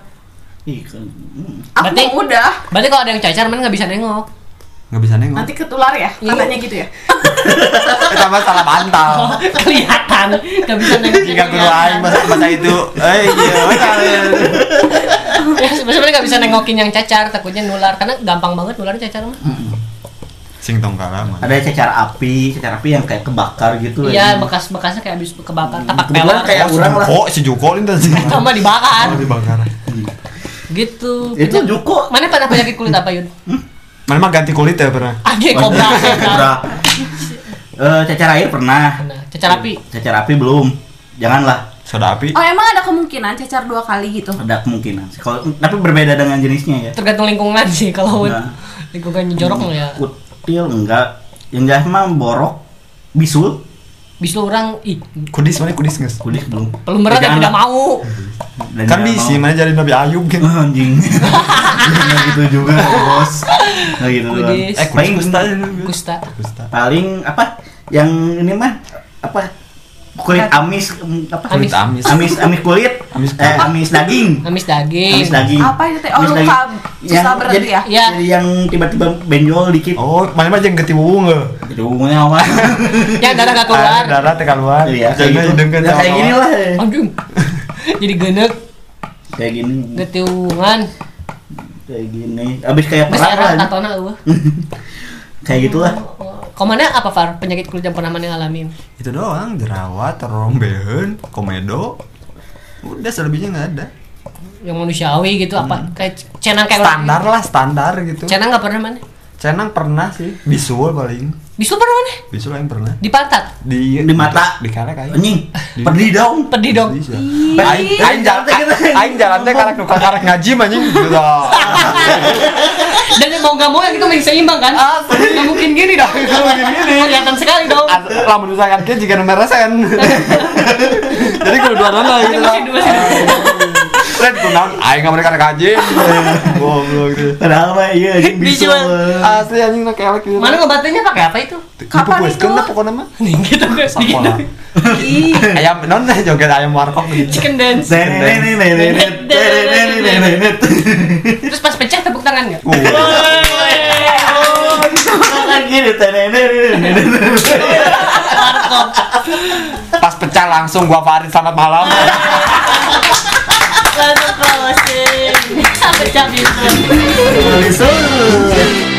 [SPEAKER 5] Ih, kan. hmm.
[SPEAKER 6] Aku
[SPEAKER 4] Berarti-
[SPEAKER 6] udah.
[SPEAKER 4] berarti kalau ada yang cacar mana nggak bisa nengok
[SPEAKER 3] Nggak bisa nengok.
[SPEAKER 6] Nanti ketular ya?
[SPEAKER 4] Iya.
[SPEAKER 6] Katanya gitu ya.
[SPEAKER 3] Kita mah salah bantal.
[SPEAKER 4] kelihatan nggak bisa nengok
[SPEAKER 3] Jika guru aing masa masa itu. Eh iya.
[SPEAKER 4] ya, sebenarnya nggak bisa nengokin yang cacar takutnya nular karena gampang banget nular cacar mah
[SPEAKER 3] Sing tong kealaman.
[SPEAKER 5] Ada cacar api, cacar api yang kayak kebakar gitu.
[SPEAKER 4] iya
[SPEAKER 5] ya.
[SPEAKER 4] bekas-bekasnya kayak habis kebakar tapak
[SPEAKER 5] Kebetulan
[SPEAKER 4] pelor
[SPEAKER 5] kayak orang lah.
[SPEAKER 3] Oh, si Joko itu sih.
[SPEAKER 4] sama dibakar
[SPEAKER 3] Oh, dibakar.
[SPEAKER 4] gitu
[SPEAKER 5] Itu Juko.
[SPEAKER 4] mana pada penyakit kulit apa Yun?
[SPEAKER 3] Mana mah ganti kulit ya pernah.
[SPEAKER 4] Age kobra
[SPEAKER 5] Kobra. Eh, cacar air pernah.
[SPEAKER 4] Nah, cacar api
[SPEAKER 5] Cacar api belum. Janganlah.
[SPEAKER 3] Soda api.
[SPEAKER 6] Oh emang ada kemungkinan cacar dua kali gitu?
[SPEAKER 5] Ada kemungkinan. sih. Kalau tapi berbeda dengan jenisnya ya.
[SPEAKER 4] tergantung lingkungan sih kalau
[SPEAKER 5] Nah.
[SPEAKER 4] lingkungannya jorok mah ya
[SPEAKER 5] Kutil enggak. Yang jelas mah borok, bisul,
[SPEAKER 4] bisa orang ih
[SPEAKER 3] Kudis mana kudis nges?
[SPEAKER 5] kulis belum.
[SPEAKER 4] belum berat
[SPEAKER 5] Jangan
[SPEAKER 4] tidak mau
[SPEAKER 5] Dan
[SPEAKER 3] Kan bisa
[SPEAKER 5] mau.
[SPEAKER 3] mana jadi Nabi Ayub kan.
[SPEAKER 5] Ah, anjing. Nggak gitu juga, bos. Nggak gitu doang.
[SPEAKER 4] Kudis.
[SPEAKER 3] Eh,
[SPEAKER 5] Paling
[SPEAKER 3] kudis kusta.
[SPEAKER 4] kusta
[SPEAKER 3] Kusta.
[SPEAKER 5] paling apa? Yang ini mah apa? Kulit amis apa?
[SPEAKER 3] Kulit amis.
[SPEAKER 5] Amis amis kulit.
[SPEAKER 3] Amis
[SPEAKER 5] Eh, amis daging.
[SPEAKER 4] amis daging
[SPEAKER 5] Amis daging.
[SPEAKER 6] Apa itu teh? Oh,
[SPEAKER 5] Amis
[SPEAKER 6] luka susah
[SPEAKER 5] Yang-
[SPEAKER 6] berhenti
[SPEAKER 5] jadi,
[SPEAKER 6] ya?
[SPEAKER 4] Iya.
[SPEAKER 5] Jadi yang tiba-tiba benjol dikit.
[SPEAKER 3] Oh, mana mah nggak?
[SPEAKER 5] Jadi hubungannya apa?
[SPEAKER 4] yang darah gak keluar
[SPEAKER 3] Ah, Darah teh keluar.
[SPEAKER 5] Iya, kayak
[SPEAKER 3] Jadi
[SPEAKER 5] gitu.
[SPEAKER 3] hidungkeun
[SPEAKER 5] Ya, kayak gini lah.
[SPEAKER 4] anjing jadi genek
[SPEAKER 5] Kayak gini.
[SPEAKER 4] getiungan
[SPEAKER 5] Kayak gini. Abis kayak perang
[SPEAKER 4] era
[SPEAKER 5] lah. Kayak gitulah.
[SPEAKER 4] Kau mana apa Far penyakit kulit yang pernah mana ngalamin?
[SPEAKER 3] Itu doang, jerawat, rombeheun, komedo. Udah selebihnya nggak ada.
[SPEAKER 4] Yang manusiawi gitu apa? Kayak cenang kayak
[SPEAKER 3] Standar lah, standar gitu.
[SPEAKER 4] Cenang nggak pernah mana?
[SPEAKER 3] Cenang pernah sih, bisul paling.
[SPEAKER 4] Bisul pernah mana?
[SPEAKER 3] Bisul yang pernah.
[SPEAKER 4] Di pantat.
[SPEAKER 3] Di
[SPEAKER 5] Di mata.
[SPEAKER 3] di karek aja.
[SPEAKER 5] Anjing, pedih dong.
[SPEAKER 4] Pedih dong.
[SPEAKER 3] Aing aing jalan aing jalan teh karek nu karek ngaji mah anjing gitu.
[SPEAKER 4] Dan mau nggak mau yang itu main seimbang kan? Nggak mungkin gini dong. Kelihatan sekali dong.
[SPEAKER 3] Lamun misalkan kieu jika nu meresen. Jadi kudu dua-duana gitu. Ren tuh naon aing mereka ngaji. Goblok gitu.
[SPEAKER 5] Padahal mah iya anjing. Bisul.
[SPEAKER 3] Asli anjing nak kelek gitu.
[SPEAKER 4] Mana ngobatinnya pakai apa itu?
[SPEAKER 6] Kapan itu?
[SPEAKER 3] lah pokoknya mah.
[SPEAKER 4] Nih gitu guys.
[SPEAKER 3] Sapola. Ayam non joget ayam warkop gitu.
[SPEAKER 4] chicken dance. Terus pas pecah tepuk tangan nggak?
[SPEAKER 5] Kan gini, tenenenenenet.
[SPEAKER 4] Warkop.
[SPEAKER 3] Pas pecah langsung gua Farid selamat malam
[SPEAKER 4] langsung closing. Pecah pintu.
[SPEAKER 5] Disuruh.